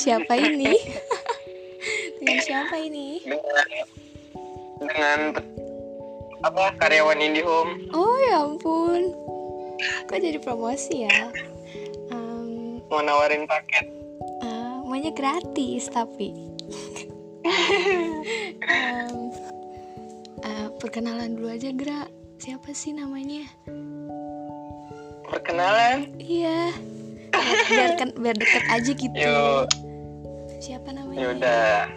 siapa ini? Dengan siapa ini? Dengan dengan apa karyawan IndiHome oh ya ampun. Kok jadi promosi ya? Em, mau nawarin paket. ah, maunya gratis tapi. Em, eh, perkenalan dulu aja Gra. Siapa sih namanya? Perkenalan? Iya. Biar kan biar deket aja gitu. Yuk siapa namanya? Yaudah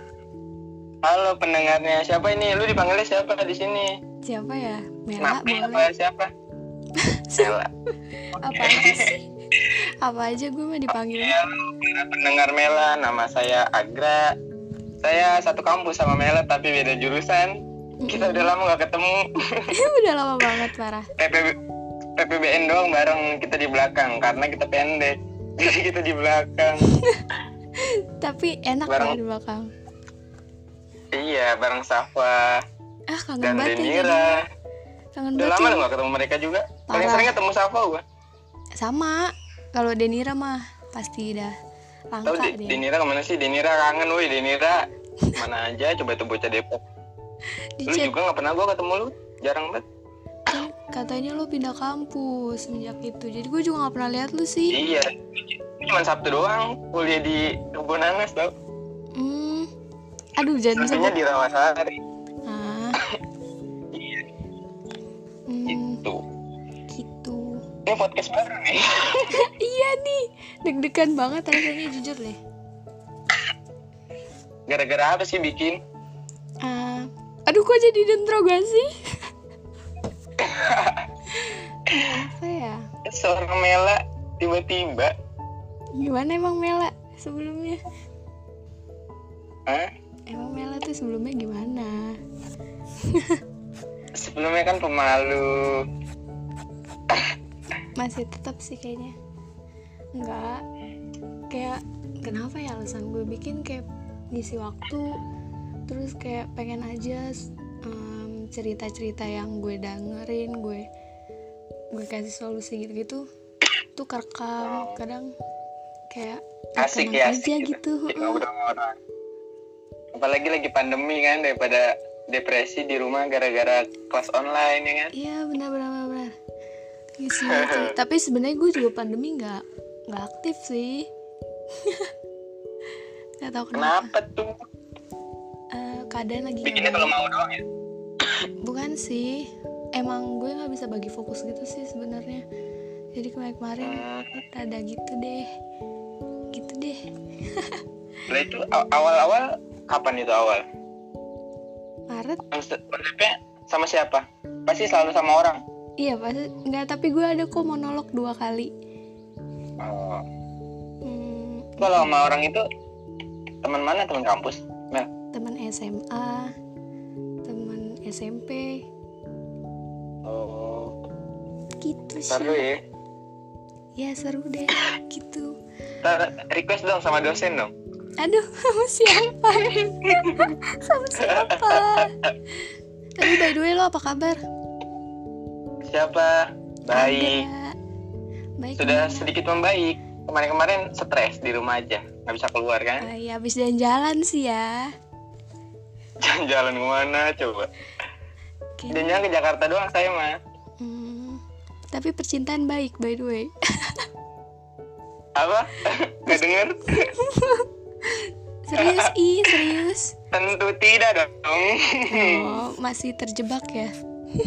halo pendengarnya siapa ini? Lu dipanggilnya siapa di sini? Siapa ya? Mela Napi apa? Boleh siapa? Mela. Apa aja sih? Apa aja gue mah dipanggil. Ya, pendengar Mela, nama saya Agra. Saya satu kampus sama Mela tapi beda jurusan. Kita udah lama gak ketemu. udah lama banget parah PPB, PPBN doang bareng kita di belakang karena kita pendek. Jadi kita di belakang. Tapi enak Bareng. lah di belakang iya, bareng Safa ah kangen dan banget ya Denira. jadinya. kangen Udah lama ya. gak ketemu mereka juga. Paling sering ketemu Safa gua. sama kalau Denira mah pasti dah Tahu langka De- dia Denira ke mana sih? Denira kangen woi Denira. Mana aja coba itu bocah Depok. di Lu chat juga gak pernah gua ketemu lu. Jarang banget. kan katanya lo pindah kampus semenjak itu jadi gue juga nggak pernah lihat lu sih Iya, cuma Sabtu doang kuliah di kebun nanas tau. hmm. aduh jangan sebut di Rawasari. ah Iya, hmm, itu. gitu Ini podcast baru nih. iya nih deg-degan banget rasanya jujur deh Gara-gara apa sih bikin? Ah, aduh kok jadi dentro gak sih apa ya Seorang Mela tiba-tiba, gimana emang Mela sebelumnya? Hah? emang Mela tuh sebelumnya gimana? Sebelumnya kan pemalu. masih tetap sih kayaknya. Enggak. Kayak kenapa ya alasan gue bikin? Kayak ngisi waktu terus kayak pengen aja em, cerita-cerita yang gue dengerin gue gue kasih solusi gitu-gitu tuh kerekam kadang kayak Asik ya, aja asik gitu. gitu ngobrol sama orang. Apalagi lagi pandemi kan daripada depresi di rumah gara-gara kelas online ya kan. iya benar benar benar, benar. ngisi waktu tapi sebenarnya gue juga pandemi nggak nggak aktif sih nggak tahu kenapa Kenapa tuh? Eh, keadaan lagi Bikinnya kalau mau doang ya? bukan sih emang gue nggak bisa bagi fokus gitu sih sebenarnya jadi kemarin kemarin Hmm. ada gitu deh gitu deh Lah itu aw- awal-awal kapan itu awal? Maret Konsepnya sama siapa? Pasti selalu sama orang. iya pasti nggak tapi gue ada kok monolog dua kali Oh. hmm, Kalau sama orang itu teman mana teman kampus? Mel. teman SMA teman SMP Oh. gitu sih Seru ya. ya seru deh gitu Ntar request dong sama dosen dong. aduh sama siapa sama siapa tapi by the way lo apa kabar Siapa? Baik. Ada. baik Sudah gimana? sedikit membaik. Kemarin-kemarin stres di rumah aja, nggak bisa keluar kan? Ah, iya habis jalan-jalan sih ya Jalan-jalan ke mana coba? Kayaknya- Dan jangan ke Jakarta doang saya mah. Hmm, tapi percintaan baik by the way Apa? Gak denger? serius ih serius Tentu tidak dong. oh masih terjebak ya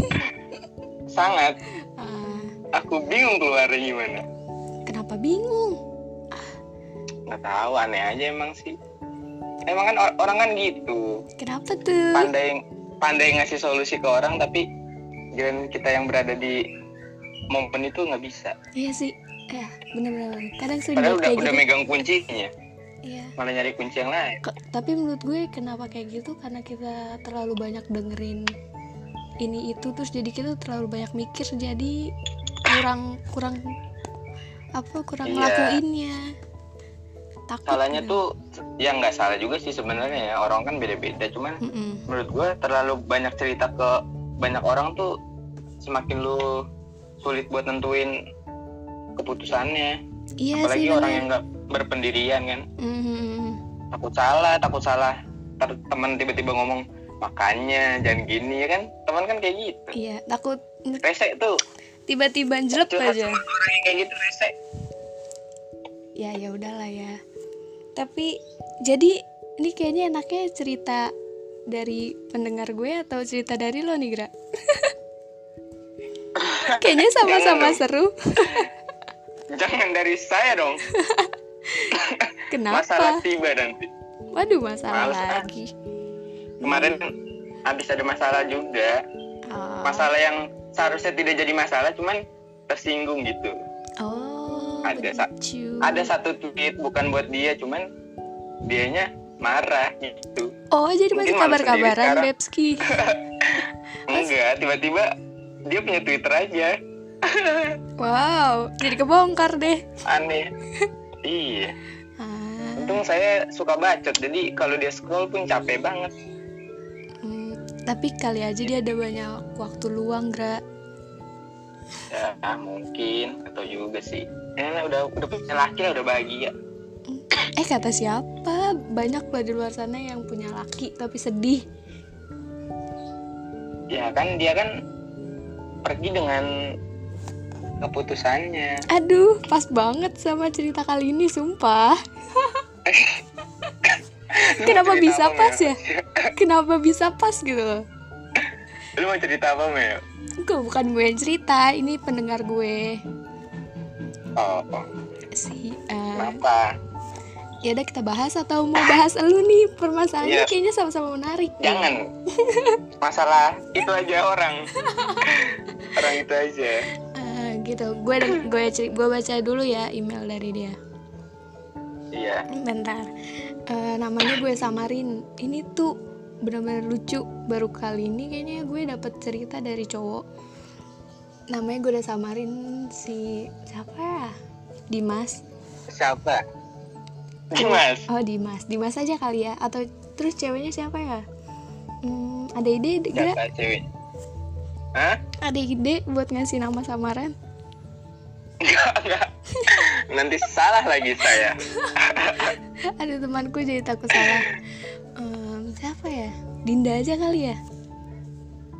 Sangat. Ah, Aku bingung keluarnya gimana. kenapa bingung Nggak tahu, aneh aja emang sih. Emang kan or- orang kan gitu. kenapa tuh Pandai pandai ngasih solusi ke orang tapi giliran kita yang berada di momen itu nggak bisa. iya sih ya bener-bener kadang sering Padahal udah kayak udah gitu megang kuncinya, iya malah nyari kunci yang lain. Ke- tapi menurut gue kenapa kayak gitu karena kita terlalu banyak dengerin ini itu terus jadi kita terlalu banyak mikir jadi kurang kurang apa kurang Iya. ngelakuinnya takut Salahnya gitu. tuh ya nggak salah juga sih sebenarnya ya orang kan beda-beda. Cuman Mm-mm. menurut gue terlalu banyak cerita ke banyak orang tuh semakin lu sulit buat nentuin keputusannya. iya Apalagi sih orang bener. yang nggak berpendirian kan. Mhm. takut salah takut salah. Ntar teman tiba-tiba ngomong makanya jangan gini ya kan? Teman kan kayak gitu. Iya takut. Rese tuh. Tiba-tiba jelek aja. orang yang kayak gitu rese ya ya udahlah ya. Tapi jadi ini kayaknya enaknya cerita dari pendengar gue atau cerita dari lo nih Gra? Kayaknya sama-sama seru jangan dari saya dong. Kenapa? Masalah tiba nanti. Waduh masalah Males, ah. lagi. Kemarin habis ada masalah juga. Oh, masalah yang seharusnya tidak jadi masalah cuman tersinggung gitu. Oh Ada, Sa. ada satu tweet bukan buat dia cuman dianya marah gitu. Oh jadi masih Mungkin kabar-kabaran. Bebski. Enggak tiba-tiba dia punya twitter aja wow jadi kebongkar deh. Aneh. Iya. Ah, untung saya suka bacot jadi kalau dia scroll pun capek banget. Hmm, tapi kali aja dia ada banyak waktu luang Gra. Ya mungkin. Atau juga sih. Ya udah udah punya laki lah udah bahagia. Eh kata siapa? Banyak loh di luar sana yang punya laki tapi sedih. ya kan dia kan pergi dengan keputusannya Aduh, pas banget sama cerita kali ini, sumpah. Kenapa bisa apa, pas ya? Kenapa bisa pas gitu loh? lu mau cerita apa Mel? Gue bukan gue yang cerita, ini pendengar gue. oh, oh. Si, eh, kenapa ya udah kita bahas atau mau bahas lu nih permasalahannya Iya. kayaknya sama-sama menarik. jangan masalah itu aja orang orang itu aja gitu. Gue gue gue baca dulu ya email dari dia. iya Bentar. Eh, namanya gue samarin. Ini tuh benar-benar lucu. Baru kali ini kayaknya gue dapet cerita dari cowok. Namanya gue udah samarin si siapa ya? Dimas. siapa Dimas Oh Dimas. Dimas aja kali ya. Atau terus ceweknya siapa ya? Hmm, ada ide Gra? siapa cewek Hah? Ada ide buat ngasih nama samaran? Enggak, enggak. Nanti salah lagi saya. ada temanku jadi takut salah. Em, siapa ya? Dinda aja kali ya?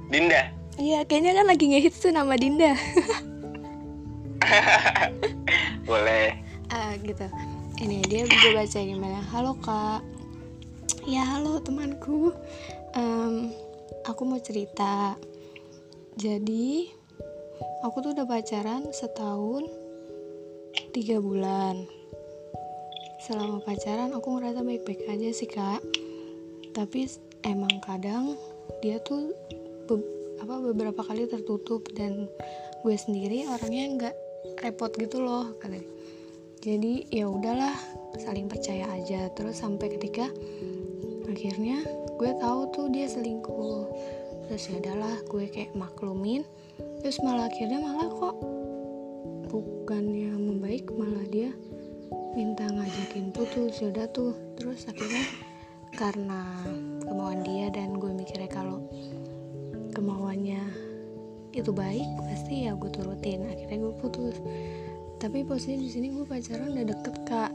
Dinda. Iya, kayaknya kan lagi ngehits tuh nama Dinda. Boleh. Ah, gitu. Ini dia gue baca emailnya. Halo kak. Ya halo temanku. Em, aku mau cerita. Jadi aku tuh udah pacaran setahun tiga bulan. Selama pacaran aku ngerasa baik-baik aja sih kak. Tapi emang kadang dia tuh be- apa beberapa kali tertutup dan gue sendiri orangnya nggak repot gitu loh katanya jadi ya udahlah saling percaya aja terus sampai ketika akhirnya gue tahu tuh dia selingkuh terus ya udahlah gue kayak maklumin terus malah akhirnya malah kok bukannya membaik malah dia minta ngajakin putus. Ya udah tuh. Terus akhirnya karena kemauan dia dan gue mikirnya kalau kemauannya itu baik pasti ya gue turutin. Akhirnya gue putus. Tapi posisinya di sini gue pacaran udah deket kak.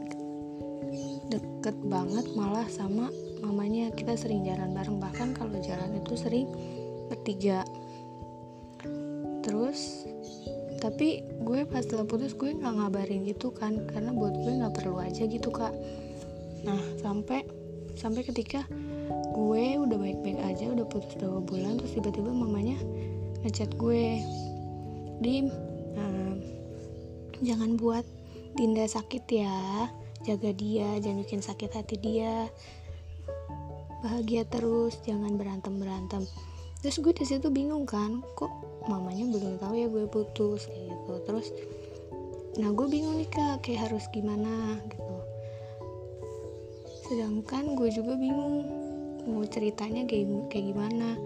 Deket banget malah sama mamanya. Kita sering jalan bareng. Bahkan kalau jalan itu sering bertiga terus tapi gue pas setelah putus gue nggak ngabarin gitu kan karena buat gue nggak perlu aja gitu kak. Nah sampai sampai ketika gue udah baik-baik aja udah putus dua bulan terus tiba-tiba mamanya ngechat gue dim eh, jangan buat Dinda sakit ya jaga dia jangan bikin sakit hati dia bahagia terus jangan berantem berantem terus gue di situ bingung kan kok mamanya belum tahu ya gue putus gitu. Terus nah gue bingung nih kak kayak harus gimana gitu. Sedangkan gue juga bingung mau ceritanya kayak kayak gimana.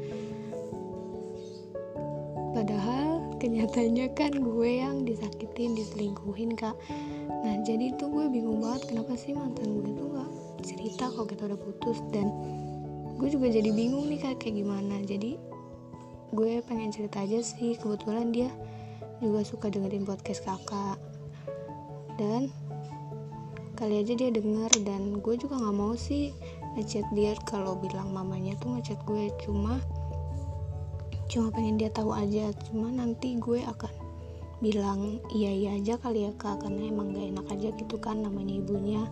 Padahal kenyataannya kan gue yang disakitin diselingkuhin kak. Nah jadi tuh gue bingung banget kenapa sih mantan gue tuh gak cerita kalau kita udah putus. Dan gue juga jadi bingung nih kak kayak gimana. Jadi gue pengen cerita aja sih kebetulan dia juga suka dengerin podcast kakak. Dan kali aja dia denger dan gue juga nggak mau sih ngechat dia kalau bilang mamanya tuh ngechat gue. Cuma cuma pengen dia tahu aja. Cuma nanti gue akan bilang iya iya aja kali ya kak karena emang gak enak aja gitu kan namanya ibunya.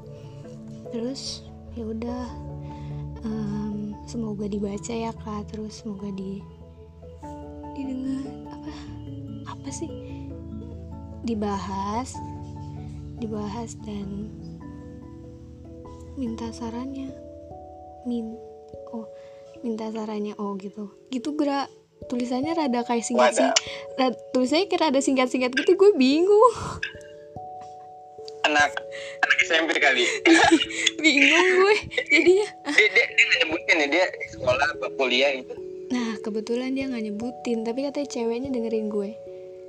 Terus ya udah em, semoga dibaca ya kak. Terus semoga di didengar apa apa sih? Dibahas dibahas dan minta sarannya. Min oh minta sarannya oh gitu. Gitu gerak tulisannya rada kayak singkat sih Wadah. tulisannya kira ada singkat singkat gitu gue bingung. Anak anak SMP kali. Bingung gue jadinya. Dia dia dia nyebutin ya dia sekolah apa kuliah gitu kebetulan dia nggak nyebutin tapi katanya ceweknya dengerin gue.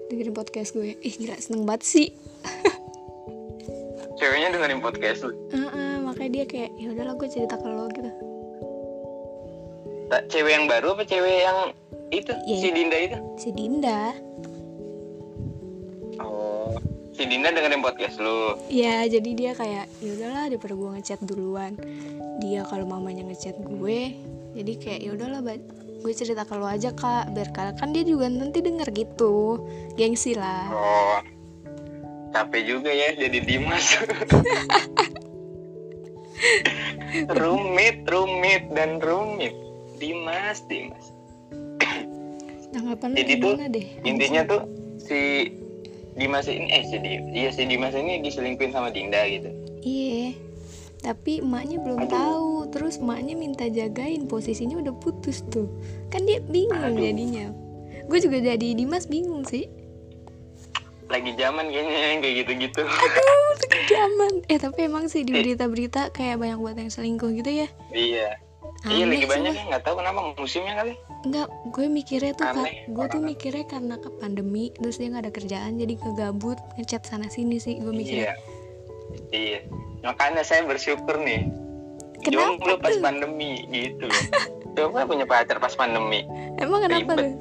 Dengerin podcast gue. Ih gila seneng banget sih. Ceweknya dengerin podcast lu? Heeh, makanya dia kayak ya udahlah gue cerita ke lo gitu. Tak- cewek yang baru apa cewek yang itu? Iya. si Dinda itu? Si Dinda. Oh si Dinda dengerin podcast lu? Ya jadi dia kayak ya udahlah daripada gue ngechat duluan. Dia kalau mamanya ngechat gue jadi kayak ya udahlah gue cerita ke lo aja kak biar kalian kan dia juga nanti denger gitu. Gengsi lah. Oh capek juga ya jadi Dimas. Rumit rumit dan rumit. Dimas Dimas. Tanggapan lo Jadi tuh, deh? intinya tuh si Dimas ini eh si Di- iya si Dimas ini diselingkuhin sama Dinda gitu. Iya tapi emaknya belum Aduh. tahu terus emaknya minta jagain posisinya udah putus tuh. Kan dia bingung Aduh. jadinya. Gue juga jadi Dimas bingung sih. Lagi zaman kayaknya kayak gitu-gitu. Aduh zaman. Eh tapi emang sih di berita-berita kayak banyak buat yang selingkuh gitu ya. Iya. Iya Aneh lagi banyak ya nggak tahu kenapa musimnya kali. Enggak, gue mikirnya tuh Aneh, gue tuh mikirnya karena ke pandemi terus dia nggak ada kerjaan jadi ngegabut ngechat sana sini sih gue mikirnya. iya. Iya. Makanya saya bersyukur nih Kenapa jomblo pas pandemi gitu loh. Coba punya pacar pas pandemi. Emang kenapa Ribet.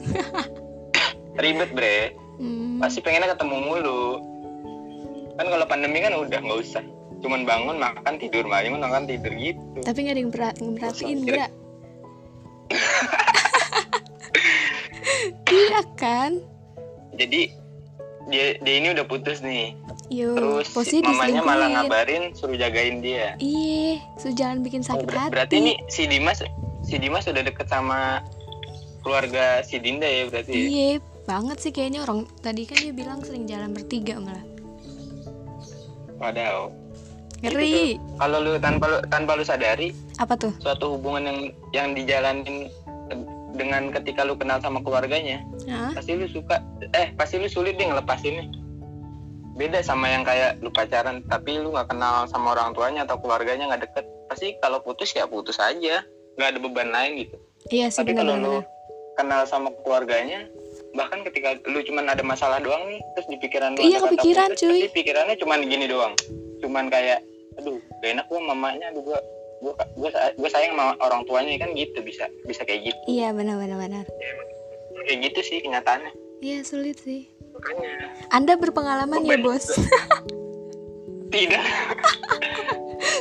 ribet bre. Hmm, pasti pengennya ketemu mulu. Kan kalau pandemi kan udah nggak usah. Cuman bangun makan tidur. Bangun makan tidur gitu. Tapi nggak ada yang merhatiin Kira- gerak. iya kan? jadi dia dia ini udah putus nih Yo, terus si posisi mamanya malah ngabarin suruh jagain dia Iya, so jangan bikin Oh, sakit ber- hati. berarti ini si Dimas si Dimas udah deket sama keluarga si Dinda ya berarti ya? Iya, banget sih kayaknya orang tadi kan dia bilang sering jalan bertiga malah. Wadaw. Ngeri. Kalau lu tanpa lu tanpa lu sadari Apa tuh? suatu hubungan yang yang dijalanin dengan ketika lu kenal sama keluarganya Hah? pasti lu suka eh pasti lu sulit deh ngelepasinnya beda sama yang kayak lu pacaran tapi lu nggak kenal sama orang tuanya atau keluarganya nggak deket pasti kalau putus ya putus aja nggak ada beban lain gitu Iya sih tapi kalau lu kenal sama keluarganya bahkan ketika lu cuman ada masalah doang nih terus di pikiran lu Iya, kepikiran, putus, cuy. pasti pikirannya cuman gini doang cuman kayak aduh gak enak gua mamanya aduh gua gua gua, gua sayang sama orang tuanya kan gitu bisa bisa kayak gitu Iya benar-benar benar. kayak gitu sih kenyataannya Iya sulit sih. Anda berpengalaman ya bos? tidak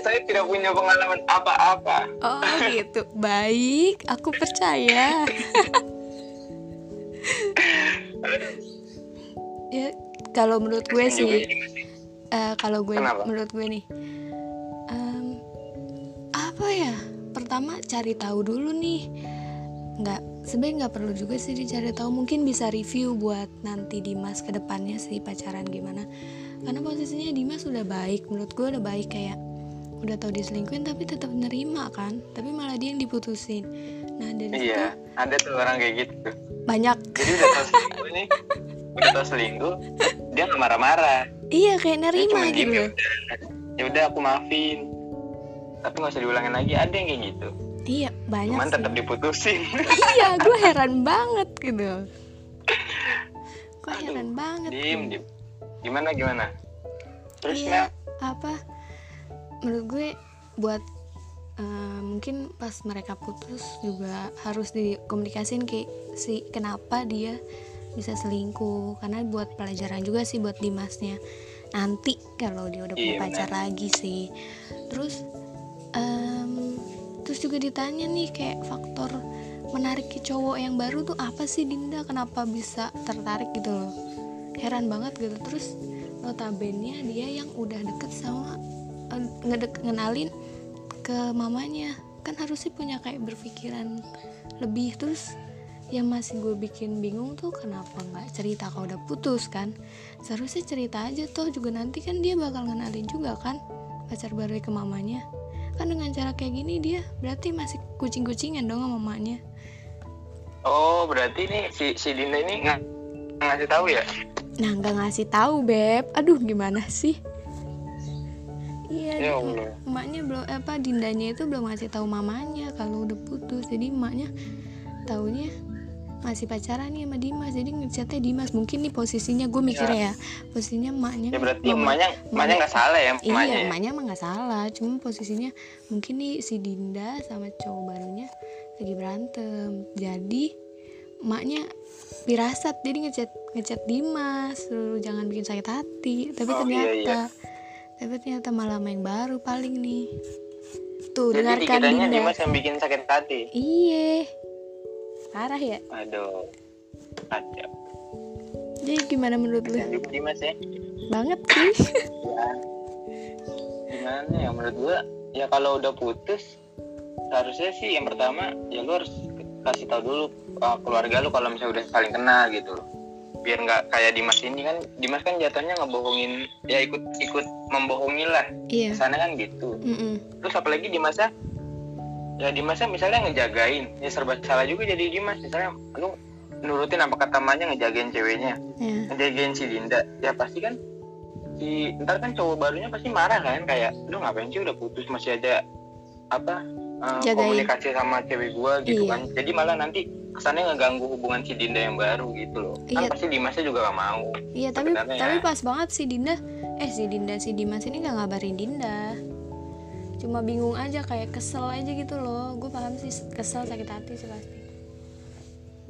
saya tidak punya pengalaman apa-apa Oh gitu. Baik, aku percaya. ya kalau menurut gue sih, eh, kalau gue Kenapa? menurut gue nih, em, apa ya? Pertama cari tahu dulu nih. Nggak sebenarnya nggak perlu juga sih dicari tahu. Mungkin bisa review buat nanti Dimas ke depannya sih pacaran gimana. Karena posisinya Dimas udah baik, menurut gue udah baik kayak udah tahu diselingkuhin tapi tetap nerima kan. Tapi malah dia yang diputusin. Nah dari situ iya ada tuh orang kayak gitu. Banyak. Jadi udah tau selingkuh nih udah tau selingkuh dia nggak marah-marah. Iya kayak nerima gitu. Loh ya udah aku maafin. Tapi nggak usah diulangin lagi ada yang kayak gitu iya banyak cuman sih. tetap diputusin. Iya gue heran banget gitu. Gue heran banget diem diem. Gimana gimana? Terus iya apa? Menurut gue buat eh, mungkin pas mereka putus juga harus dikomunikasin ke si kenapa dia bisa selingkuh. Karena buat pelajaran juga sih buat Dimasnya. Nanti kalau dia udah punya Iya, pacar lagi sih. Terus em, terus juga ditanya nih kayak faktor menarik cowok yang baru tuh apa sih Dinda? Kenapa bisa tertarik gitu loh? Heran banget gitu. Terus notabene dia yang udah deket sama eh, ngedek ngenalin ke mamanya. Kan harusnya punya kayak berpikiran lebih. Terus yang masih gue bikin bingung tuh kenapa nggak cerita kalau udah putus kan? Seharusnya cerita aja tuh juga nanti kan dia bakal ngenalin juga kan pacar baru ke mamanya kan dengan cara kayak gini dia berarti masih kucing-kucingan dong sama mamanya Oh, berarti nih si si Dinda ini nggak ngasih tahu ya? nah nggak ngasih tahu beb aduh gimana sih iya Ya Allah. emaknya belum apa dindanya itu belum ngasih tahu mamanya kalau udah putus jadi emaknya taunya masih pacaran nih sama Dimas jadi ngechatnya Dimas. Mungkin nih posisinya gue mikirnya ya posisinya emaknya Ya berarti mama- emaknya emaknya nggak salah ya emaknya. iya ya? emaknya emang nggak salah. Cuma posisinya mungkin nih si Dinda sama cowok barunya lagi berantem. Jadi emaknya pirasat jadi ngechat ngechat Dimas suruh jangan bikin sakit hati. Tapi Oh, iya, ternyata tapi ternyata malah sama yang baru paling nih. Tuh Jadi dengarkan Dinda. Dimas yang bikin sakit hati. iye parah ya Aduh. Kacau. jadi gimana menurut lu Dimas ya. banget sih ya. Gimana ya menurut gua ya kalau udah putus seharusnya sih yang pertama ya lu harus kasih tahu dulu uh, keluarga lu kalau misalnya udah saling kenal gitu loh biar nggak kayak Dimas ini kan Dimas kan jatuhnya ngebohongin ya ikut ikut membohongi lah iya sana kan gitu Mm-mm. terus apalagi Dimasnya ya Dimasnya misalnya ngejagain ya serba salah juga jadi Dimas misalnya lu nurutin apa kata mamanya ngejagain ceweknya ya ngejagain si Dinda ya pasti kan si ntar kan cowok barunya pasti marah kan kayak lu ngapain sih udah putus masih ada apa eh, Jagain. komunikasi sama cewek gua gitu Iya. kan jadi malah nanti kesannya ngeganggu hubungan si Dinda yang baru gitu loh kan Iya. pasti Dimasnya juga gak mau Iya tapi Sebenarnya tapi ya. pas banget si Dinda eh si Dinda si Dimas ini nggak ngabarin Dinda cuma bingung aja kayak kesel aja gitu loh. Gue paham sih kesel sakit hati sih pasti.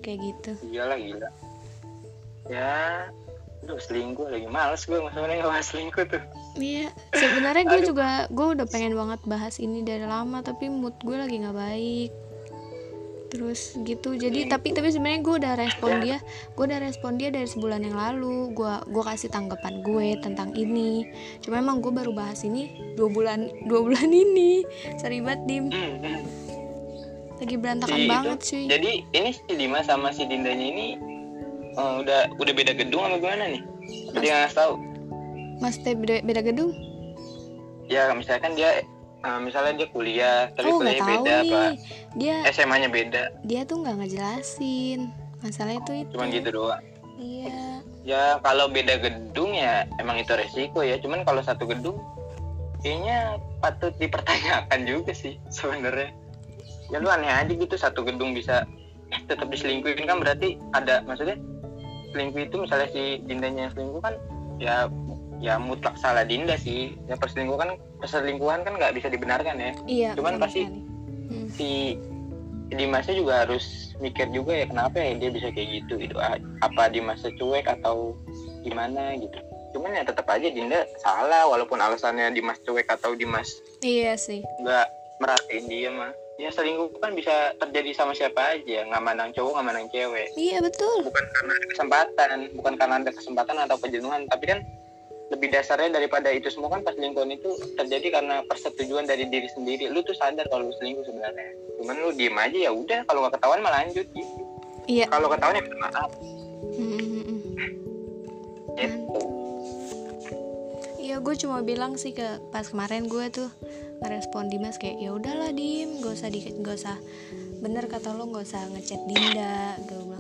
Kayak gitu. Iyalah gila. Ya Aduh selingkuh lagi. Males gue maksudnya ngebahas selingkuh tuh. Iya sebenarnya gue juga gue udah pengen banget bahas ini dari lama tapi mood gue lagi nggak baik terus gitu. Jadi tapi tapi sebenarnya gue udah respon dia gue udah respon dia dari sebulan yang lalu. Gue gue kasih tanggapan gue tentang ini. Cuma emang gue baru bahas ini dua bulan dua bulan ini. Sorry banget dim. Hmm, hmm. lagi berantakan Si itu, banget cuy. Jadi ini si Dimas sama si Dindanya ini eh, udah udah beda gedung apa gimana nih? Dia nggak tahu. Mas teh beda, beda gedung? Ya misalkan dia eh, misalnya dia kuliah tapi oh kuliahnya beda apa? nih dia SMA-nya beda. dia tuh nggak ngejelasin. Masalahnya tuh itu. Cuman gitu doang. Iya. Ya kalau beda gedung ya emang itu resiko ya. Cuman kalau satu gedung kayaknya patut dipertanyakan juga sih sebenarnya. Ya lu aneh aja gitu satu gedung bisa tetap diselingkuhin. Kan berarti ada maksudnya selingkuh itu misalnya si Dindanya yang selingkuh kan ya ya mutlak salah Dinda sih. Ya perselingkuhan perselingkuhan kan nggak bisa dibenarkan ya. Iya Cuman pasti-. Hmm. si Dimasnya juga harus mikir juga ya kenapa ya dia bisa kayak gitu? Gitu A- apa Dimasnya cuek atau gimana gitu? Cuman ya tetap aja Dinda salah walaupun alasannya Dimas cuek atau Dimas iya sih. nggak merhatiin dia mah. Ya selingkuh kan bisa terjadi sama siapa aja nggak mandang cowok nggak mandang cewek. Iya betul. Bukan karena ada kesempatan bukan karena ada kesempatan atau kejenuhan tapi kan lebih dasarnya daripada itu semua kan perselingkuhan itu terjadi karena persetujuan dari diri sendiri. Lu tuh sadar kalau lu selingkuh sebenarnya. Cuman lu diem aja ya udah. Kalau nggak ketahuan malah lanjut. Gitu iya. Kalau ketahuan ya minta maaf. Hmm, hmm, hmm. gitu. Iya gue cuma bilang sih ke pas kemarin gue tuh ngerespon Dimas kayak ya udahlah dim gak usah di gak usah. Bener kata lo gak usah ngechat Dinda bilang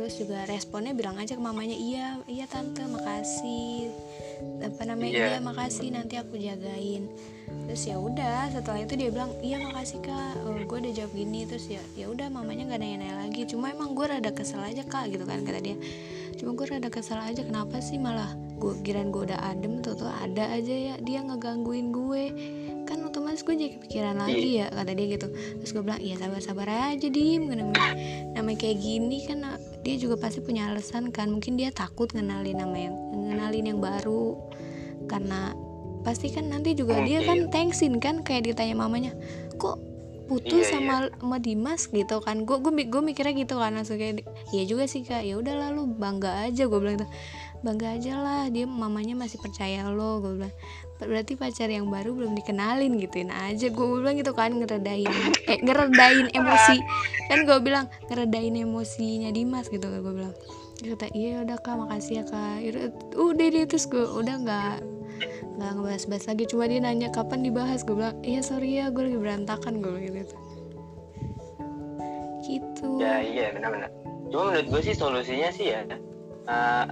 terus juga responnya bilang aja ke mamanya iya iya tante makasih. Apa namanya? Iya. iya makasih nanti aku jagain. Terus ya udah setelah itu dia bilang iya makasih kak. Oh, gue udah jawab gini. Terus ya ya udah mamanya nggak nanya-nanya lagi. Cuma emang gue rada kesel aja kak gitu kan kata dia. Cuma gue rada kesel aja kenapa sih malah gue kirain gue udah adem tuh tuh ada aja ya dia ngegangguin gue kan otomatis gue jadi kepikiran lagi ya kata dia gitu. Terus gue bilang iya sabar sabar aja dim. Namanya namanya kayak gini kan uh, dia juga pasti punya alasan kan. Mungkin dia takut ngenalin nama yang ngenalin yang baru. Karena pasti kan nanti juga dia kan thanksin kan kayak ditanya mamanya kok putus Iya, sama sama Dimas? Gitu kan. Gue gue gue mikirnya gitu kan langsung kayak iya juga sih kak. Ya udah lalu bangga aja gue bilang gitu. Bangga aja lah dia mamanya masih percaya lo gue bilang berarti pacar yang baru belum dikenalin gituin aja. Gue bilang gitu kan ngeredain eh ngeredain emosi. Kan gue bilang ngeredain emosinya Dimas gitu gue bilang. Kata iya udah kak makasih ya kak. Yaudah, udah deh terus gue udah nggak nggak ngebahas-bahas lagi. Cuma dia nanya kapan dibahas? Gue bilang iya sorry ya gue lagi berantakan gue bilang gitu. Gitu. Ya iya benar-benar. Cuma menurut gue sih solusinya sih ya eh,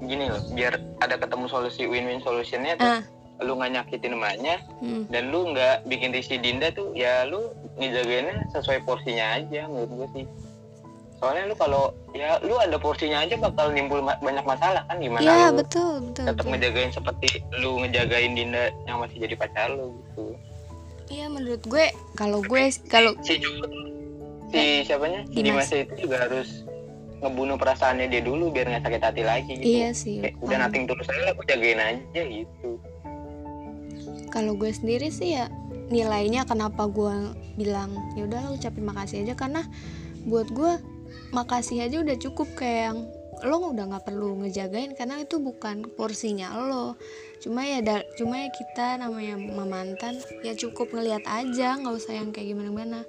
gini loh biar ada ketemu solusi win-win solutionnya tuh ah lu nggak nyakitin emaknya hmm. dan lu nggak bikin risih Dinda tuh ya lu ngejagainnya sesuai porsinya aja menurut gue sih soalnya lu kalau ya lu ada porsinya aja bakal nimbul ma- banyak masalah kan gimana ya lu betul betul, tetap betul. ngejagain seperti lu ngejagain Dinda yang masih jadi pacar lu gitu iya menurut gue kalau gue kalau si si siapanya si Dimas. Dimas itu juga harus ngebunuh perasaannya dia dulu biar nggak sakit hati lagi gitu. Iya sih Kayak, udah nating terus aja aku jagain aja gitu. Kalau gue sendiri sih ya nilainya kenapa gue bilang ya udah ucapin makasih aja karena buat gue makasih aja udah cukup kayak yang lo udah nggak perlu ngejagain karena itu bukan porsinya lo. Cuma ya da- cuma ya kita namanya mantan ya cukup ngelihat aja nggak usah yang kayak gimana gimana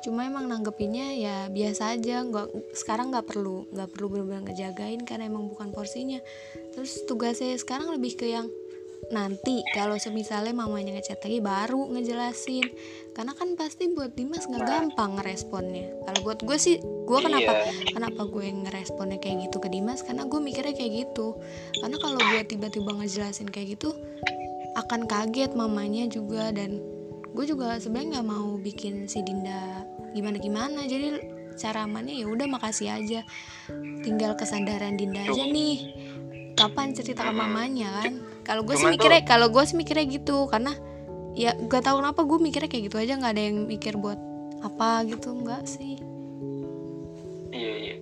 cuma emang nanggepinnya ya biasa aja nggak sekarang nggak perlu nggak perlu benar-benar ngejagain karena emang bukan porsinya. Terus tugasnya sekarang lebih ke yang nanti kalau semisalnya mamanya ngechat lagi baru ngejelasin. Karena kan pasti buat Dimas nggak gampang ngeresponnya. Kalau buat gue sih gue kenapa Iya. kenapa gue ngeresponnya kayak gitu ke Dimas? Karena gue mikirnya kayak gitu. Karena kalau gue tiba-tiba ngejelasin kayak gitu akan kaget mamanya juga dan gue juga sebenarnya nggak mau bikin si Dinda gimana gimana jadi cara amannya ya udah makasih aja. Tinggal kesadaran Dinda aja nih kapan cerita ke mamanya kan? Kalau gue sih mikirnya kalau gue sih mikirnya gitu karena ya gak tahu kenapa gue mikirnya kayak gitu aja nggak ada yang mikir buat apa gitu nggak sih. Iya iya.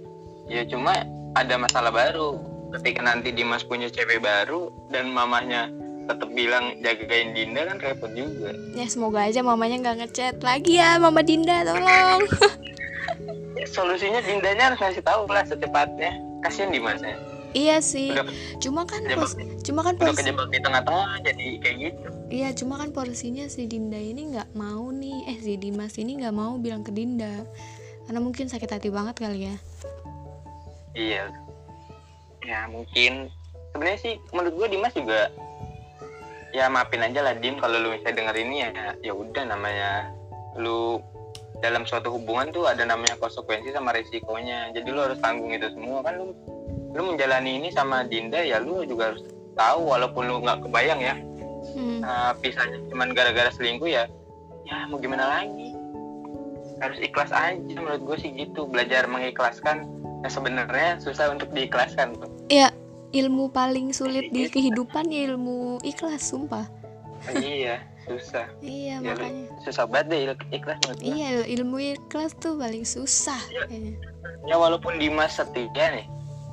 Ya cuma ada masalah baru. Ketika nanti Dimas punya cewek baru dan mamahnya tetap bilang jagain Dinda kan repot juga. ya semoga aja mamanya nggak ngechat lagi ya mama Dinda tolong Ya, solusinya Dindanya harus ngasih tahu lah secepatnya. Kasian Dimas ya. iya sih Udah, cuma kan kejebak, pos cuma kan porsi kejebak di tengah-tengah jadi kayak gitu. iya cuma kan porsinya si Dinda ini nggak mau nih eh si Dimas ini nggak mau bilang ke Dinda karena mungkin sakit hati banget kali ya Iya. Ya mungkin sebenarnya sih menurut gua Dimas juga ya maafin aja lah Dim. Kalau lu misalnya denger ini ya ya udah namanya. Lu dalam suatu hubungan tuh ada namanya konsekuensi sama resikonya. Jadi lu harus tanggung itu semua. Kan lu lu menjalani ini sama Dinda ya lu juga harus tahu walaupun lu nggak kebayang ya. Hmm. uh, pisahnya cuman gara-gara selingkuh ya ya mau gimana lagi? Harus ikhlas aja menurut gue sih gitu. Belajar mengikhlaskan yang sebenarnya susah untuk diikhlaskan tuh. Ya ilmu paling sulit di kehidupan ya ilmu ikhlas sumpah. Iya susah. Iya Ya, makanya. susah banget deh ikhlas. Iya ilmu ikhlas tuh paling susah. Iya. kayaknya. ya walaupun Dimas setia nih.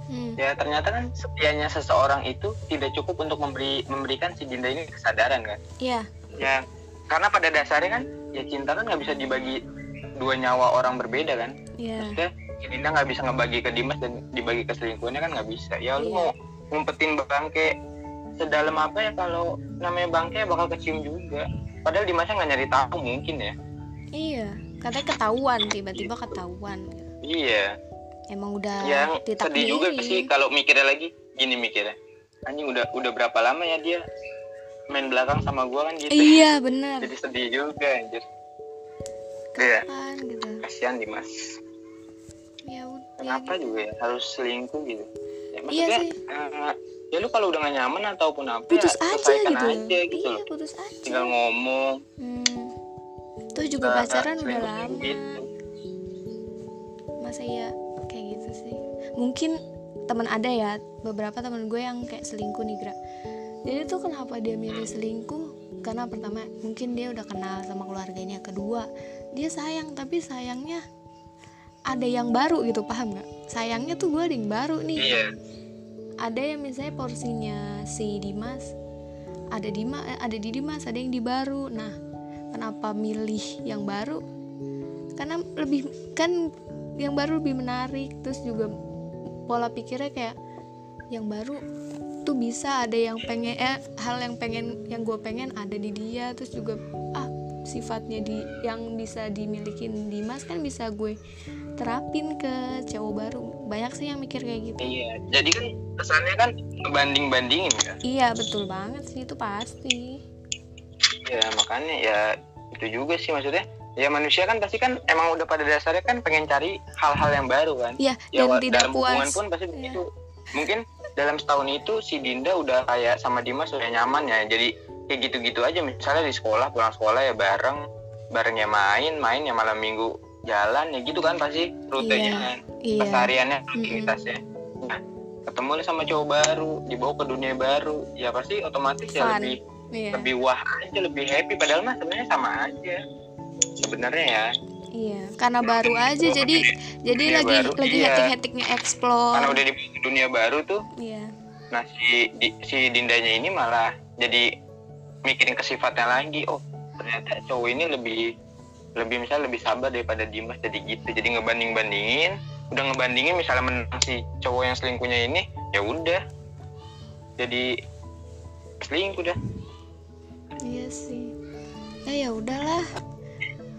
Hmm. ya ternyata kan setianya seseorang itu tidak cukup untuk memberi memberikan si Dinda ini kesadaran kan? Iya, ya karena pada dasarnya kan ya cinta kan nggak bisa dibagi dua nyawa orang berbeda kan? Iya, maksudnya si Dinda nggak bisa ngebagi ke Dimas dan dibagi ke selingkuhannya kan nggak bisa. Ya lu Iya. mau ngumpetin bangke. Sedalam apa ya kalau namanya bangke bakal kecium juga. Padahal Dimasnya nggak nyari tahu mungkin ya. Iya. Katanya ketahuan tiba-tiba ketahuan. iya. Emang udah yang sedih juga sih kalau mikirnya lagi. Gini mikirnya. Anjing udah udah berapa lama ya dia main belakang sama gua kan gitu Iya benar. jadi sedih juga anjir. Iya, Kan gitu. kasihan Dimas Ya kenapa juga ya harus selingkuh gitu ya, Iya maksudnya sih. eh, ya lu kalau udah gak nyaman ataupun apa Putus ya aja gitu. aja gitu iya, putus aja. tinggal ngomong Hmm. Tuh juga Nggak- pacaran udah lama. gitu. Masa iya kayak gitu sih. Mungkin teman ada ya beberapa teman gue yang kayak selingkuh nih Gra. Jadi tuh kenapa dia milih selingkuh? Karena pertama mungkin dia udah kenal sama keluarganya. Kedua dia sayang tapi sayangnya ada yang baru gitu paham nggak? Sayangnya tuh gue ada yang baru nih. iya ada yang misalnya porsinya si Dimas ada di Ma- eh, ada di Dimas ada yang di baru nah kenapa milih yang baru karena lebih kan yang baru lebih menarik terus juga pola pikirnya kayak yang baru tuh bisa ada yang pengen eh hal yang pengen yang gue pengen ada di dia terus juga ah sifatnya di yang bisa dimiliki Dimas kan bisa gue terapin ke cowok baru. Banyak sih yang mikir kayak gitu. Iya jadi kan kesannya kan ngebanding bandingin kan iya betul banget sih itu pasti. Ya makanya ya itu juga sih maksudnya. Ya manusia kan pasti kan emang udah pada dasarnya kan pengen cari hal-hal yang baru kan? Iya ya dan tidak dalam hubungan puas. pun pasti Iya. begitu. Mungkin dalam setahun itu si Dinda udah kayak sama Dimas udah nyaman ya. Jadi kayak gitu-gitu aja. Misalnya di sekolah pulang sekolah ya bareng. Bareng ya main main ya malam minggu jalan ya gitu kan pasti rutenya Iya. kan iya. kesehariannya aktivitasnya. Nah ketemu nih sama cowok baru dibawa ke dunia baru ya pasti otomatis ya Fun. lebih iya. lebih wah aja lebih happy. Padahal mah sebenarnya sama aja sebenarnya ya. Iya karena baru aja jadi jadi Dunia lagi baru, lagi iya. hetik-hetiknya explore. Karena udah di dunia baru tuh. Iya. Nah si di- si Dindanya ini malah jadi mikirin ke sifatnya lagi. Oh ternyata cowok ini lebih lebih misalnya lebih sabar daripada Dimas jadi gitu. Jadi ngebanding bandingin udah ngebandingin misalnya menang si cowok yang selingkuhnya ini ya udah. Jadi selingkuh dah. Iya sih. Ya ya udahlah.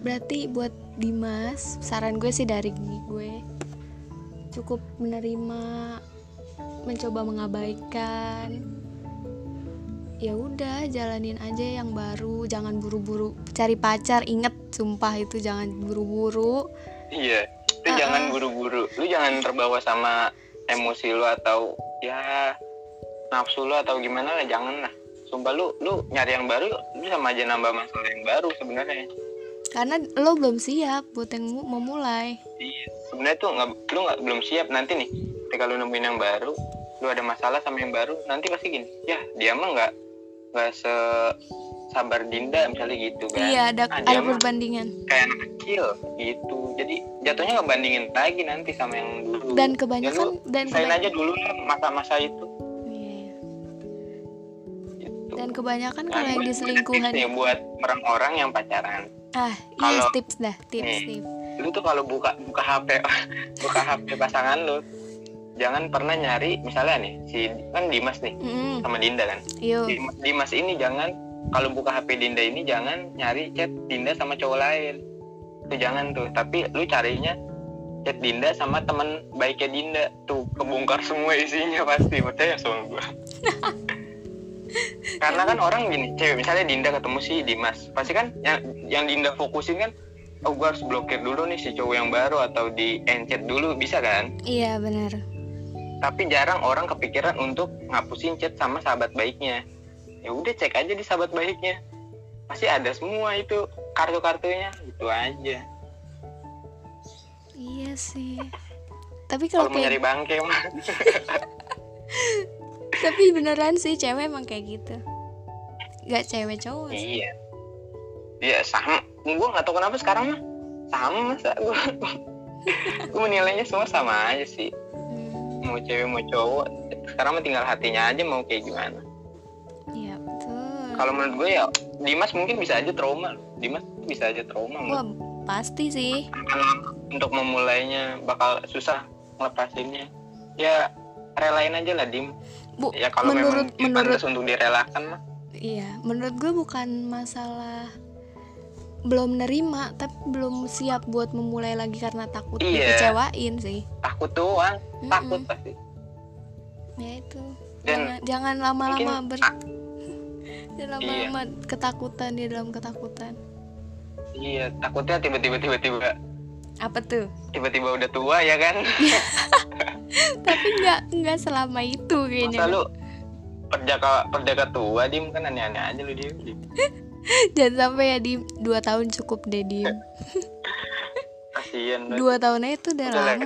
Berarti buat Dimas saran gue sih dari gue cukup menerima mencoba mengabaikan ya udah jalanin aja yang baru. Jangan buru-buru cari pacar. Inget sumpah itu jangan buru-buru. Iya lu Uh-uh. jangan buru-buru. Lu jangan terbawa sama emosi lu atau ya nafsu lu atau gimana lah jangan lah. Sumpah lu lu nyari yang baru lu sama aja nambah masalah yang baru sebenarnya. Karena lo belum siap buat yang mu- memulai. Iya, sebenarnya tuh nggak lu nggak belum siap. Nanti nih ketika lu nemuin yang baru lu ada masalah sama yang baru nanti pasti gini ya dia mah nggak nggak se sabar Dinda misalnya gitu kan iya ada Ah, ada perbandingan kayak anak kecil gitu jadi jatuhnya ngebandingin lagi nanti sama yang dulu dan ya kebanyakan lu dan keba- aja dulu masa-masa itu Iya. gitu. dan kebanyakan Nah, kalau yang gue- diselingkuhan nih buat orang-orang yang pacaran ah iya tips dah tips Nih. tips lu tuh kalau buka buka HP buka HP pasangan lu jangan pernah nyari misalnya nih si kan Dimas nih Mm-mm. sama Dinda kan. Dim- Dimas ini jangan kalau buka HP Dinda ini jangan nyari chat Dinda sama cowok lain. Tuh jangan tuh tapi lu carinya chat Dinda sama temen baiknya Dinda. Tuh kebongkar semua isinya pasti percaya sama gua. Karena kan orang gini cewek misalnya Dinda ketemu si Dimas pasti kan yang yang Dinda fokusin kan oh gua harus blokir dulu nih si cowok yang baru atau di encet dulu bisa kan? Iya benar tapi jarang orang kepikiran untuk ngapusin chat sama sahabat baiknya. Ya udah cek aja di sahabat baiknya. Pasti ada semua itu kartu-kartunya itu aja. Iya sih. Tapi kalau mau nyari kayak bangke mah tapi beneran sih cewek emang kayak gitu. Gak cewek cowok sih. iya. Iya sama. Gua nggak tahu kenapa sekarang mah sama masa gua gua menilainya semua sama aja sih mau cewek mau cowok sekarang mah tinggal hatinya aja mau kayak gimana. Iya betul. Kalau menurut gue ya Dimas mungkin bisa aja trauma. Dimas bisa aja trauma menurut wah pasti sih. Untuk memulainya bakal susah ngelepasinnya. Ya relain aja lah dim. Bu ya kalau menurut memang menurut untuk direlakan mah. Iya menurut gue bukan masalah belum nerima tapi belum siap buat memulai lagi karena takut Iya. dikecewain sih. Takut doang Mm-mm. takut pasti. Ya itu. Dan jangan, jangan lama-lama mungkin- ber jangan lama-lama ketakutan di dalam ketakutan. Iya takutnya tiba-tiba tiba-tiba. Apa tuh? Tiba-tiba udah tua ya kan? Tapi nggak nggak selama itu masa kayaknya lu perdaka perdaka tua dim? Kan aneh-aneh aja lu Dim. jangan sampai ya di dua tahun cukup deh di kasian dua tahun aja itu udah udah lama.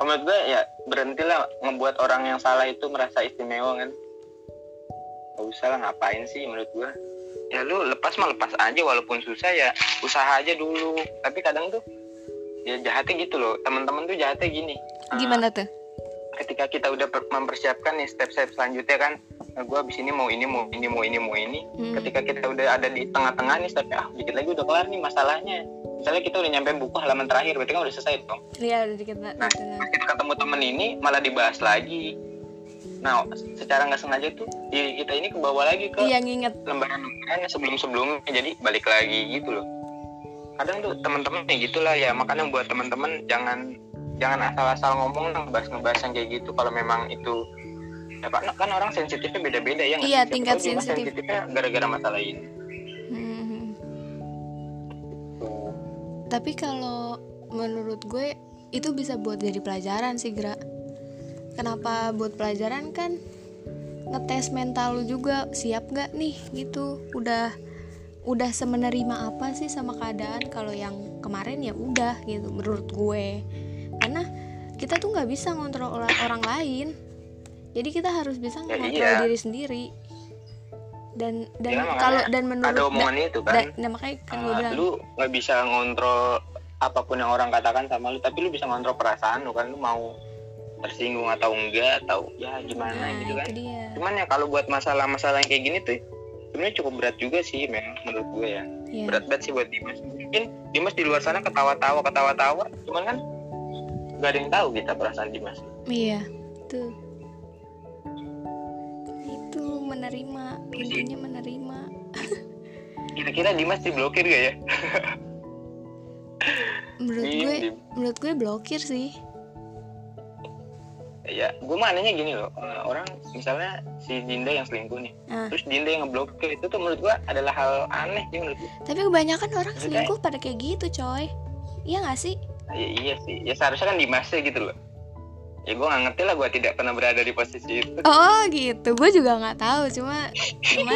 Kalau menurut gue ya berhentilah ngebuat orang yang salah itu merasa istimewa kan? Gak usah lah ngapain sih menurut gue ya lu lepas mah lepas aja walaupun susah ya usaha aja dulu. Tapi kadang tuh ya jahatnya gitu loh. Teman-teman tuh jahatnya gini. Ah, gimana tuh? ketika kita udah per- mempersiapkan nih step-step selanjutnya kan nah, gue abis ini mau ini mau ini mau ini mau ini. Hmm. ketika kita udah ada di tengah-tengah nih tapi ah dikit lagi udah kelar nih masalahnya. Misalnya kita udah nyampe buku halaman terakhir berarti kan udah selesai dong. Iya udah dikit Nah, kita ketemu temen ini malah dibahas lagi. Nah secara nggak sengaja tuh diri kita ini kebawa lagi ke Iya nginget. lembaran-lembaran sebelum-sebelumnya. Jadi balik lagi gitu loh. Kadang tuh teman-teman kayak gitulah ya. Makanya buat teman-teman jangan jangan asal-asal ngomong ngebahas ngebahas yang kayak gitu. Kalau memang itu ya kan, kan orang sensitifnya beda-beda ya Iya, tingkat sensitif. sensitifnya gara-gara masalah ini Hmm. Tapi kalau menurut gue itu bisa buat jadi pelajaran sih Gra. Kenapa buat pelajaran kan ngetes mental lu juga siap gak nih gitu. Udah udah semenerima apa sih sama keadaan kalau yang kemarin ya udah gitu menurut gue. Karena kita tuh nggak bisa ngontrol orang, orang lain. Jadi kita harus bisa Ya, ngontrol iya. diri sendiri. Dan dan Ya, kalau dan menurut ada omongan itu kan da- nah, makanya kan gue bilang lu nggak bisa ngontrol apa pun yang orang katakan sama lu tapi lu bisa ngontrol perasaan lu kan lu mau tersinggung atau enggak atau ya gimana nah, gitu kan dia. cuman ya kalau buat masalah-masalah yang kayak gini tuh sebenarnya cukup berat juga sih memang menurut gue ya Iya. berat banget sih buat Dimas mungkin Dimas di luar sana ketawa-tawa ketawa-tawa cuman kan nggak ada yang tahu kita perasaan Dimas Iya, tuh. Intinya menerima. kira-kira Dimas diblokir gak ya Menurut Dim, gue, Dim. menurut gue blokir sih. ya gue mah nanya gini loh eh, orang misalnya si Dinda yang selingkuh nih Ah. terus Dinda yang ngeblokir itu tuh menurut gue adalah hal aneh sih menurut gue Tapi kebanyakan orang Maksudnya- selingkuh pada kayak gitu, coy. Iya gak sih? Ya, iya sih, ya seharusnya kan Dimasnya gitu loh. Ya gue nggak ngerti lah, gue tidak pernah berada di posisi itu. Oh gitu, gue juga nggak tahu. Cuma, cuma,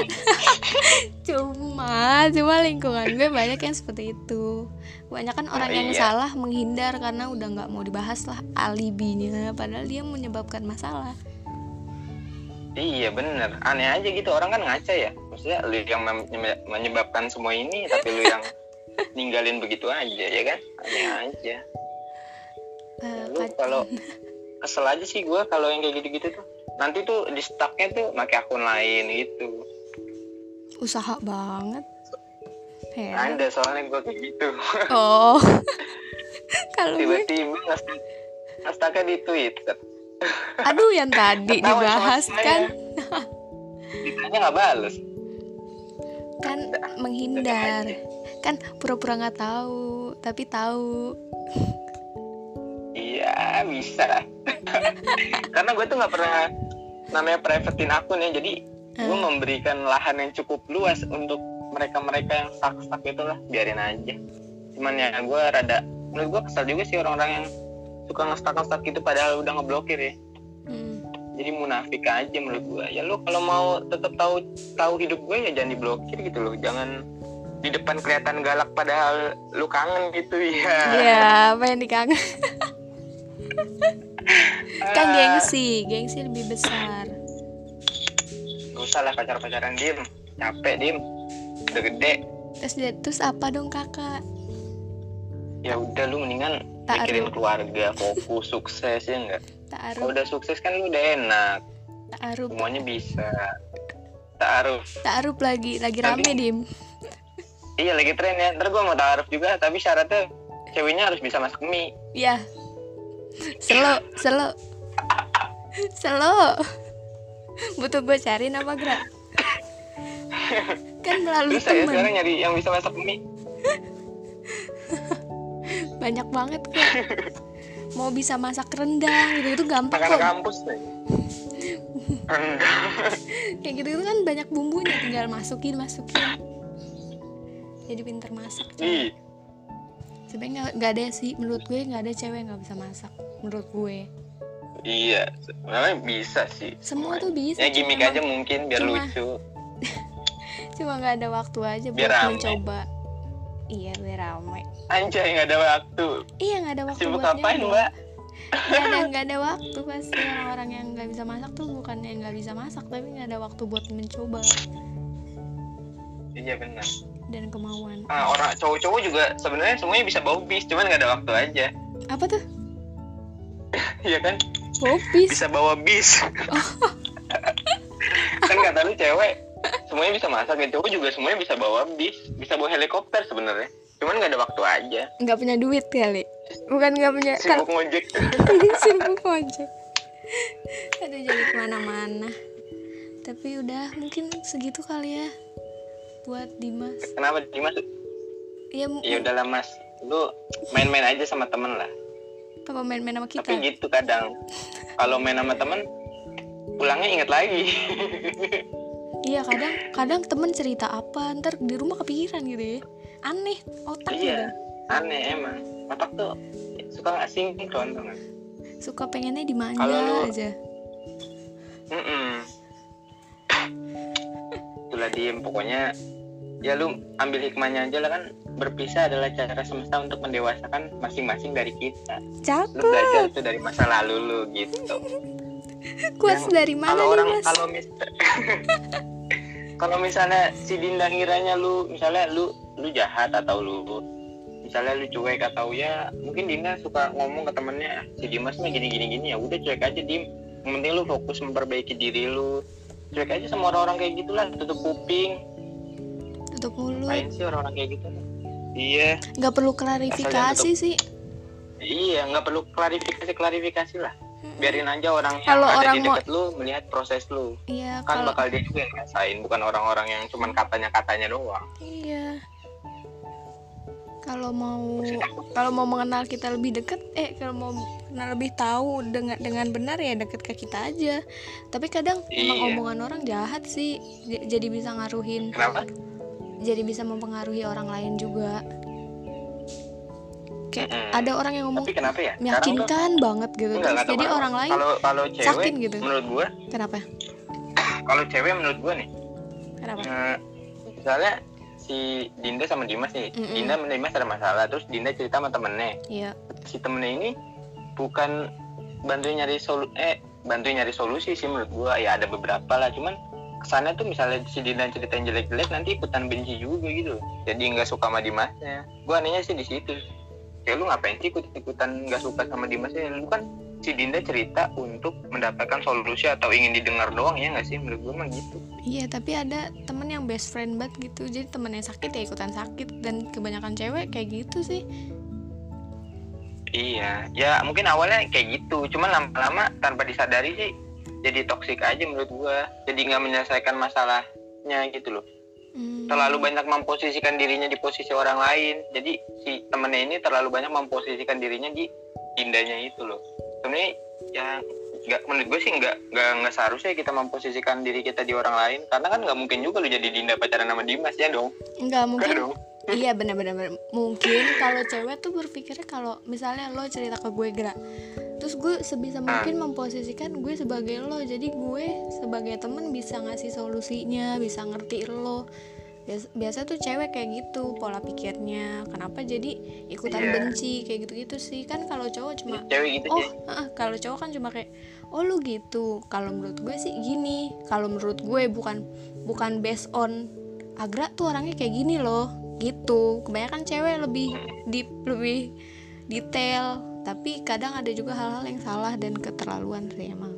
cuma, cuma lingkungan gue banyak yang seperti itu. Banyak kan orang Oh, yang iya. salah menghindar karena udah nggak mau dibahas lah alibinya. Padahal dia menyebabkan masalah. Iya bener, aneh aja gitu orang kan ngaca ya. Maksudnya lu yang menyebabkan semua ini, tapi lu yang ninggalin begitu aja ya kan? Aneh aja. Lu kac- kalau kesel aja sih gue kalau yang kayak gitu-gitu tuh. Nanti tuh di stucknya tuh pakai akun lain gitu. usaha banget. Heran. Ada soalnya gue kayak gitu. Oh. Kalau Tiba-tiba nge-stucknya di Twitter. aduh yang tadi dibahas kan, Ditanya nggak bales. kan menghindar, kan pura-pura nggak tahu, tapi tahu. Bisa. Karena gue tuh nggak pernah namanya privatein akun ya, jadi gue Hmm. memberikan lahan yang cukup luas untuk mereka-mereka yang sak-sak itu lah, biarin aja. Cuman ya gue rada, menurut gue kesal juga sih orang-orang yang suka ngestak-ngestak gitu padahal udah ngeblokir ya. Hmm. Jadi munafik aja menurut gue. Ya lu kalau mau tetap tahu tahu hidup gue ya jangan diblokir gitu loh, jangan di depan kelihatan galak padahal lu kangen gitu ya. Iya, apa yang dikangen? kan gengsi, gengsi lebih besar. Gak usah lah pacar-pacaran dim. Capek dim. Udah gede. Terus dia- terus apa dong kakak? Ya udah lu mendingan Ta'aruf. mikirin keluarga Fokus sukses ya enggak Kalau udah sukses kan lu udah enak. Taaruf, Semuanya bisa. Ta'aruf taaruf lagi, lagi Nanti- rame dim. Iya lagi tren ya. Ntar gua mau ta'aruf juga Tapi syaratnya Ceweknya harus bisa masak mie. Ya, selo, selo, selo. Butuh gue cari nama gerak. Kan melalui Terus temen sekarang nyari yang bisa masak mie banyak banget kok. Mau bisa masak rendang gitu itu gampang Anak-anak kok. kampus Kayak gitu itu kan banyak bumbunya tinggal masukin masukin. Jadi pinter masak. coy. Sebenarnya nggak- nggak ada sih menurut gue nggak ada cewek yang nggak bisa masak menurut gue. Iya Sebenarnya bisa sih Semua tuh bisa. Ya gimmick aja mungkin biar cuma- lucu Cuma nggak ada waktu aja Biar buat rame. mencoba. Iya biar rame. Anjay nggak ada waktu Iya nggak ada waktu Sibuk buat ngapain mbak? Nggak ada nggak ada waktu pasti orang-orang yang nggak bisa masak tuh bukan yang nggak bisa masak tapi nggak ada waktu buat mencoba Iya benar. Dan kemauan. Ah, orang cowok-cowok juga sebenarnya semuanya bisa bawa bis, cuman nggak ada waktu aja. Apa tuh? Iya kan? Popis. Bisa bawa bis. kata lu cewek semuanya bisa masak ya cowok juga semuanya bisa bawa bis bisa bawa helikopter sebenarnya cuman nggak ada waktu aja nggak punya duit kali bukan nggak punya kan sibuk ngojek sibuk ojek aduh jadi ke mana-mana tapi udah mungkin segitu kali ya buat Dimas. Kenapa Dimas? Ya mu- ya udahlah mas. Lu main-main aja sama temen lah. Apa main-main sama kita? Tapi gitu kadang. Kalau main sama temen pulangnya inget lagi. Iya kadang kadang temen cerita apa ntar di rumah kepikiran gitu ya. Aneh otak iya gitu aneh emang. Otak tuh suka nggak sinkron tuh kan suka pengennya dimanja Kalau lu- aja. Mm-mm. itulah diem pokoknya ya lu ambil hikmahnya aja lah kan. Berpisah adalah cara semesta untuk mendewasakan masing-masing dari kita. Lu cakep. belajar itu dari masa lalu lu gitu. Kuas dari mana kalau nih orang mas? kalau mis kalau misalnya si Dinda ngiranya lu misalnya lu lu jahat atau lu misalnya lu cuek atau ya mungkin Dinda suka ngomong ke temennya si Dimas mah gini gini gini. Ya udah cuek aja dim. Yang penting lu fokus memperbaiki diri lu. Cuek aja sama orang-orang kayak gitulah tutup kuping tutup mulut. main sih orang-orang kayak gitu? Iya. Nggak perlu klarifikasi sih. Iya nggak perlu klarifikasi klarifikasi lah. Biarin aja orang yang Kalau ada orang di mau- dekat lu melihat proses lu. Iya kan kalau bakal dia juga yang ngerasain bukan orang-orang yang cuman katanya-katanya doang. Iya. Kalau mau kalau mau mengenal kita lebih dekat eh kalau mau kenal lebih tahu dengan dengan benar ya deket ke kita aja. Tapi kadang emang Iya. omongan orang jahat sih J- jadi bisa ngaruhin. Kenapa jadi bisa mempengaruhi orang lain juga. Kayak Mm-mm. ada orang yang ngomong tapi kenapa ya? Meyakinkan banget gitu enggak, terus enggak tahu jadi orang lain kalau kalau cewek sakit gitu. menurut gua kenapa? kalau cewek menurut gua nih kenapa? eh, misalnya si Dinda sama Dimas nih Mm-mm. Dinda sama Dimas ada masalah terus Dinda cerita sama temennya. Iya. Si temennya ini bukan bantuin nyari solu eh bantuin nyari solusi sih menurut gua. Ya ada beberapa lah cuman kesannya tuh misalnya si Dinda ceritain jelek-jelek nanti ikutan benci juga gitu. Jadi nggak suka sama Dimasnya. Gua anehnya sih di situ. Kayak lu ngapain sih ikut ikutan nggak suka sama Dimasnya? Lu kan si Dinda cerita untuk mendapatkan solusi atau ingin didengar doang ya nggak sih? Menurut gua mah gitu. Iya, tapi ada temen yang best friend banget gitu. Jadi temennya sakit ya ikutan sakit. Dan kebanyakan cewek kayak gitu sih. Iya, ya mungkin awalnya kayak gitu, cuman lama-lama tanpa disadari sih jadi toksik aja menurut gua. Jadi nggak menyelesaikan masalahnya gitu loh. Hmm. Terlalu banyak memposisikan dirinya di posisi orang lain. Jadi si temennya ini terlalu banyak memposisikan dirinya di indahnya itu loh. Sebenarnya ya nggak menurut gue sih nggak nggak nggak seharusnya kita memposisikan diri kita di orang lain karena kan nggak mungkin juga lu jadi Dinda pacaran sama Dimas ya dong Enggak Enggak mungkin. dong iya benar-benar benar. mungkin kalau cewek tuh berpikirnya kalau misalnya lo cerita ke gue gerak terus gue sebisa mungkin memposisikan gue sebagai lo. Jadi gue sebagai temen bisa ngasih solusinya bisa ngerti lo. Biasa, biasa tuh cewek kayak gitu pola pikirnya. Kenapa jadi ikutan Iya. benci kayak gitu-gitu sih. Kan kalau cowok cuma cewek gitu oh heeh, kalau cowok kan cuma kayak oh lu gitu. Kalau menurut gue sih gini. Kalau menurut gue bukan bukan based on Agra tuh orangnya kayak gini loh gitu kebanyakan cewek lebih deep lebih detail tapi kadang ada juga hal-hal yang salah dan keterlaluan sih emang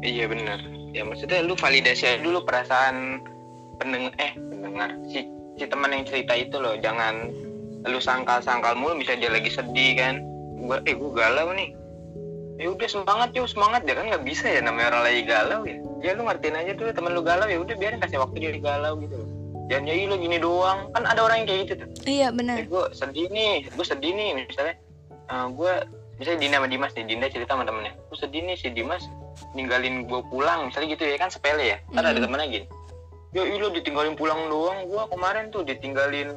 Iya bener. Ya maksudnya lu validasi dulu perasaan pendengar eh pendengar si si teman yang cerita itu loh. Jangan lu sangkal-sangkal mulu bisa dia lagi sedih kan. Gua eh gua galau nih. Ya udah semangat yuk semangat ya kan nggak bisa ya namanya orang lagi galau ya. Ya lu ngertiin aja dulu temen lu galau ya udah biarin kasih waktu dia galau gitu. Jangan ya lu gini doang. Kan ada orang yang kayak gitu tuh. iya Eh benar gue sedih nih, gue sedih nih misalnya. Eh, gue misalnya Dinda sama Dimas nih, Dinda cerita sama temennya, gue sedih nih si Dimas ninggalin gue pulang, misalnya gitu ya kan sepele ya, kan ada Mhm. temennya gini, ya iya lo ditinggalin pulang doang, gue kemarin tuh ditinggalin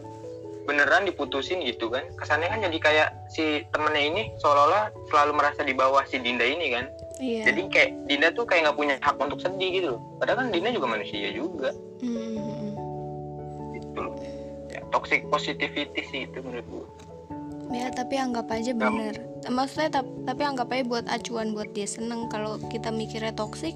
beneran diputusin gitu kan, kesannya kan jadi kayak si temennya ini seolah-olah selalu merasa di bawah si Dinda ini kan, iya. Jadi kayak Dinda tuh kayak nggak punya hak untuk sedih gitu loh, padahal kan Dinda juga manusia juga, Hmm, toxic positivity sih itu menurut gue. ya tapi anggap aja bener. Maksudnya tap- tapi anggap aja buat acuan buat dia seneng. Kalau kita mikirnya toksik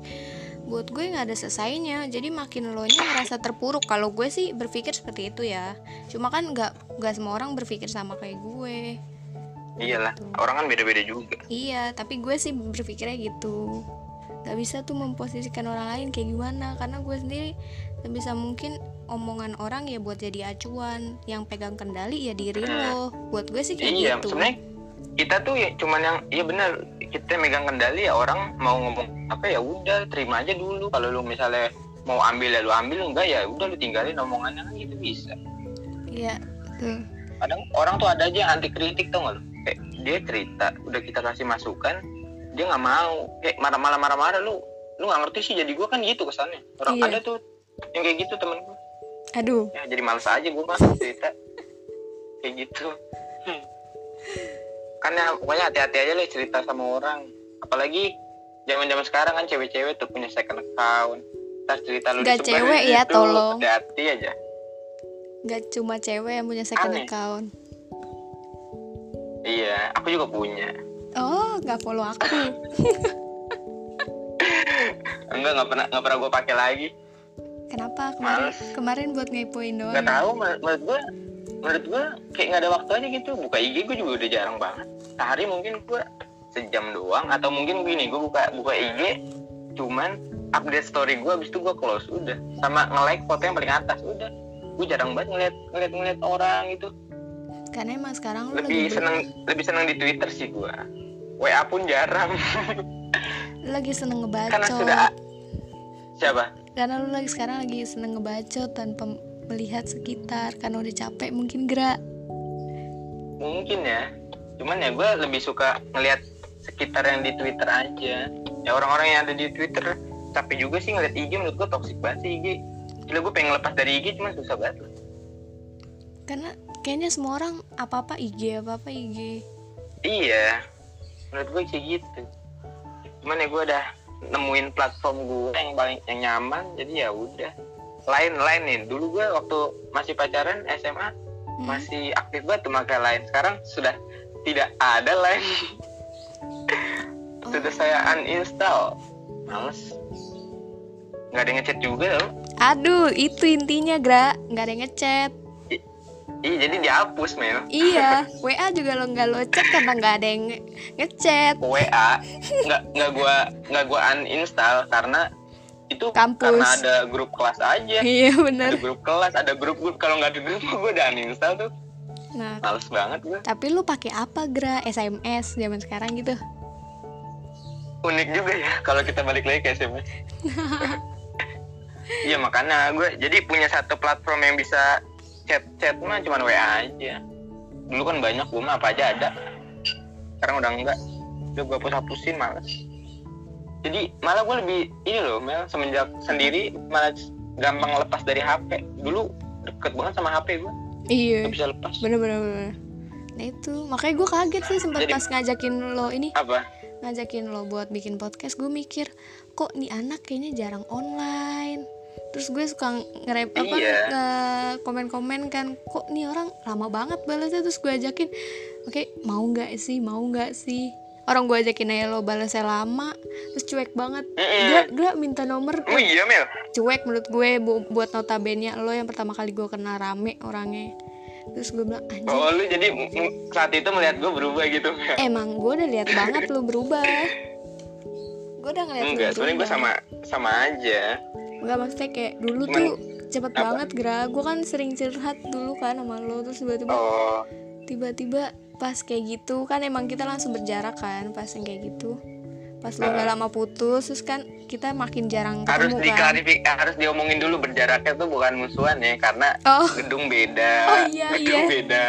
buat gue nggak ada selesainya. Jadi makin lo nya merasa terpuruk. Kalau gue sih berpikir seperti itu ya. Cuma kan nggak nggak semua orang berpikir sama kayak gue. Iyalah, Gitu. orang kan beda-beda juga. iya tapi gue sih berpikirnya gitu. Gak bisa tuh memposisikan orang lain kayak gimana. Karena gue sendiri sebisa mungkin omongan orang ya buat jadi acuan. Yang pegang kendali ya diri lo. Buat gue sih kayak iya gitu. sebenarnya kita tuh ya cuman yang iya benar kita megang kendali ya orang mau ngomong apa ya udah terima aja dulu. Kalau lu misalnya mau ambil ya lu ambil enggak ya udah lu tinggalin omongannya kan gitu bisa. Iya tuh kadang orang tuh ada aja yang anti kritik tau gak lu? Kayak dia cerita udah kita kasih masukan dia nggak mau. Kayak marah-marah marah-marah lu lu nggak ngerti sih jadi gua kan gitu kesannya. Orang Iya. ada tuh yang kayak gitu temen gua aduh. Ya jadi males aja gua mah cerita. Kayak gitu. Kan ya pokoknya hati-hati aja lah cerita sama orang. Apalagi zaman-zaman sekarang kan cewek-cewek tuh punya second account. Ntar cerita lu disebarin cewek ya, gitu, tolong. hati-hati aja. Gak cuma cewek yang punya second Aneh. account. Iya aku juga punya. Oh nggak follow aku. Enggak nggak pernah nggak pernah gue pakai lagi kenapa? Kemarin Males. kemarin buat ngepoin doang. Tahu menur- menurut gue menurut gue kayak nggak ada waktu aja gitu. Buka IG gue juga udah jarang banget. Sehari mungkin gue sejam doang atau mungkin gini gue buka buka IG cuman update story gue abis itu gue close udah. Sama nge-like foto yang paling atas udah. Gue jarang banget ngeliat ngeliat ngeliat orang itu karena emang sekarang lu lebih lagi seneng lebih seneng di Twitter sih gue WA pun jarang. Lagi seneng karena ngebacot sudah siapa karena lu lagi sekarang lagi seneng ngebacot tanpa melihat sekitar. Karena udah capek mungkin gerak. Mungkin ya. Cuman ya gue lebih suka ngelihat sekitar yang di Twitter aja. Ya orang-orang yang ada di Twitter capek juga sih ngeliat IG menurut gue toxic banget sih IG gila gue pengen lepas dari IG cuma susah banget loh. karena kayaknya semua orang apa apa IG apa apa IG iya. Menurut gue kayak gitu. Cuman ya gue udah nemuin platform gue yang paling yang nyaman jadi ya udah. Lain lain nih. Dulu gue waktu masih pacaran SMA Hmm. masih aktif banget tuh pakai lain. Sekarang sudah tidak ada lain Oh. sudah saya uninstall. Males. Nggak ada yang ngechat juga loh. Aduh itu intinya gra. Nggak ada yang ngechat iya jadi dihapus Mel. Iya WA juga lo nggak lo chat karena nggak ada yang nge- ngechat WA nggak nggak gua nggak gua uninstall karena itu Kampus. karena ada grup kelas aja. Iya ada bener grup kelas ada grup grup. Kalau nggak ada grup gue udah uninstall tuh. Nah males banget gue tapi lu pakai apa gra? SMS zaman sekarang gitu. Unik juga ya kalau kita balik lagi ke SMS iya makanya gue jadi punya satu platform yang bisa chat chat mah cuma WA aja. Dulu kan banyak gue mah apa aja ada. Sekarang udah enggak. Udah gue hapus hapusin males jadi malah gue lebih ini loh Mel semenjak sendiri malah gampang lepas dari HP dulu deket banget sama HP gue iya. Gak bisa lepas. Bener bener bener. Nah itu. Makanya gue kaget sih sempat Jadi- pas ngajakin lo ini. Apa? Ngajakin lo buat bikin podcast gue mikir kok nih anak kayaknya jarang online terus gue suka ngerep apa Iya. komen-komen kan kok nih orang lama banget balasnya? Terus gue ajakin oke mau nggak sih? Mau nggak sih? Orang gue ajakin aja lo balasnya lama terus cuek banget. Gue gue minta nomor. Oh iya Mel? Cuek menurut gue bu- buat notabene lo yang pertama kali gue kenal rame orangnya. Terus gue bilang anjing. Oh lu jadi saat itu melihat gue berubah gitu emang gue udah lihat banget lo berubah. Gue udah ngeliat enggak sebenarnya gue sama sama aja Enggak maksudnya kayak dulu Cuman- tuh cepet apa? banget gra. Gue kan sering curhat dulu kan sama lo terus tiba-tiba oh. tiba-tiba pas kayak gitu kan emang kita langsung berjarak kan pas yang kayak gitu. Pas lo udah lama putus terus kan kita makin jarang harus ketemu kan. diklarifikasi harus diomongin dulu berjaraknya tuh bukan musuhan ya karena oh. gedung beda Oh, iya, gedung iya. beda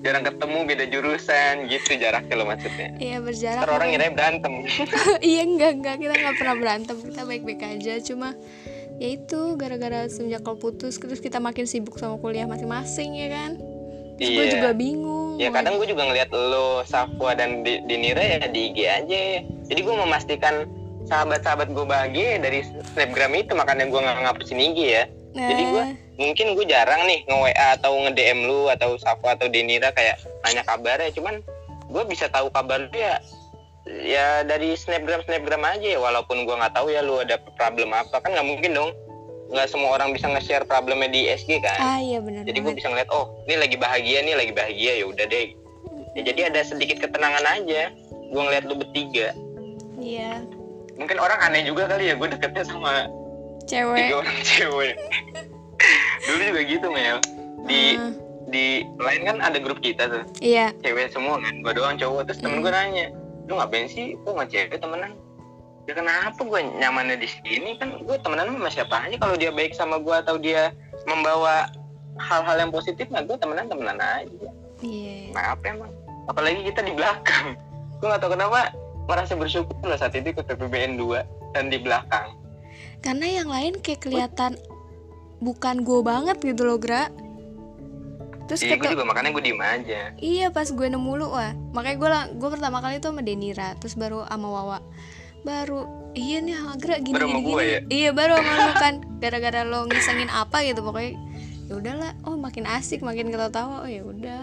jarang ketemu beda jurusan gitu jaraknya lo maksudnya. Iya berjarak Ntar orang ngira berantem. Iya enggak enggak kita nggak pernah berantem kita baik-baik aja cuma ya itu gara-gara semenjak lo putus terus kita makin sibuk sama kuliah masing-masing ya kan? Terus gue Iya. juga bingung ya kadang gue juga ngeliat lo Safwa dan Di- Dinira ya di IG aja. Jadi gue memastikan sahabat-sahabat gue bahagia dari snapgram itu makanya gue nggak ngapusin IG ya. Jadi gue Nah, mungkin gue jarang nih nge WA atau nge DM lu atau Safwa atau Denira kayak nanya kabarnya cuman gue bisa tahu kabar lu ya ya dari snapgram snapgram aja ya walaupun gue nggak tahu ya lu ada problem apa. Kan nggak mungkin dong nggak semua orang bisa nge-share problemnya di SG kan. Ah iya benar jadi gue bisa ngeliat oh ini lagi bahagia nih lagi bahagia ya udah deh. Ya jadi ada sedikit ketenangan aja. Gue ngeliat lu bertiga. Iya. Mungkin orang aneh juga kali ya gue deketnya sama cewek. tiga orang cewek. Dulu juga gitu Mel. Di Ah, di lain kan ada grup kita tuh. Iya. Cewek semua kan gue doang cowok. Terus temen Hmm. gue nanya lu ngapain sih? Kok sama cewek temenan. Ya kenapa gue nyamannya di sini? Kan gue temenan sama siapa aja? Kalau dia baik sama gue atau dia membawa hal-hal yang positif nah gue temenan temenan aja. Iya. Maaf emang. Apalagi kita di belakang. Gue gak tau kenapa merasa bersyukur lah saat itu ikut PPBN 2 dan di belakang. Karena yang lain kayak kelihatan bukan gue banget gitu loh Gra terus iya gue juga makanya gue diem aja. Iya pas gue nemu lu wah. Makanya gue gue pertama kali tuh sama Denira terus baru sama Wawa. Baru iya nih Hagra gini Baru sama gini, gini. ya? iya baru sama lu kan. Gara-gara lo ngisengin apa gitu pokoknya. Ya udahlah. Oh makin asik makin ketawa oh ya udah.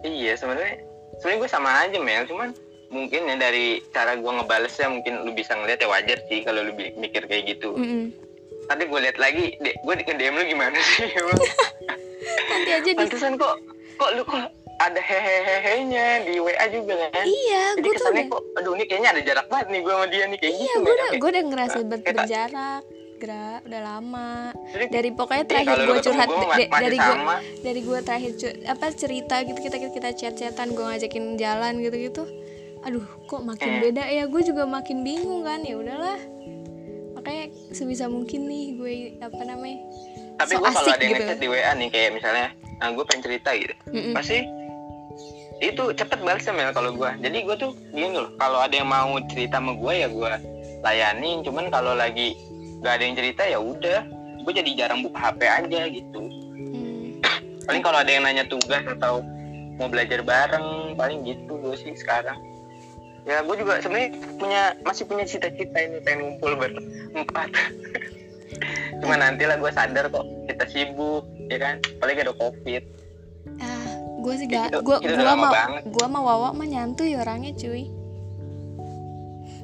Iya sebenarnya sebenarnya gue sama aja Mel. Cuman mungkin ya dari cara gue ngebalesnya mungkin lu bisa ngeliat ya wajar sih kalau lu mikir kayak gitu. Mm-mm. Tadi gue lihat lagi gue di DM lu gimana sih? Nanti aja di pantesan kok kok lu kok ada hehehe-nya di WA juga kan? Iya gue tuh udah kok aduh ini kayaknya ada jarak banget nih gue sama dia nih kayak iya gitu. gue udah gue udah ngerasa ber- berjarak Gra udah lama. Dari pokoknya iya, terakhir gue curhat dari gue dari gue terakhir apa cerita gitu kita kita, kita chat chatan gue ngajakin jalan gitu gitu aduh kok makin Hmm. beda ya? Gue juga makin bingung kan? Ya udahlah makanya sebisa mungkin nih gue apa namanya tapi so gue kalau ada yang gitu. ngechat di WA nih kayak misalnya nah gue pengen cerita gitu Mm-mm. pasti itu cepet balasnya Mel kalau gue jadi gue tuh gini loh kalau ada yang mau cerita sama gue ya gue layanin cuman kalau lagi gak ada yang cerita ya udah gue jadi jarang buka HP aja gitu Hmm. paling kalau ada yang nanya tugas atau mau belajar bareng paling gitu gue sih sekarang ya gue juga sebenarnya punya masih punya cita-cita ini pengen ngumpul berempat cuma nanti lah gue sadar kok kita sibuk ya kan? Apalagi ada covid. Ah gue sih gak gue gue mau gue mau Wawa mah nyantuy orangnya cuy.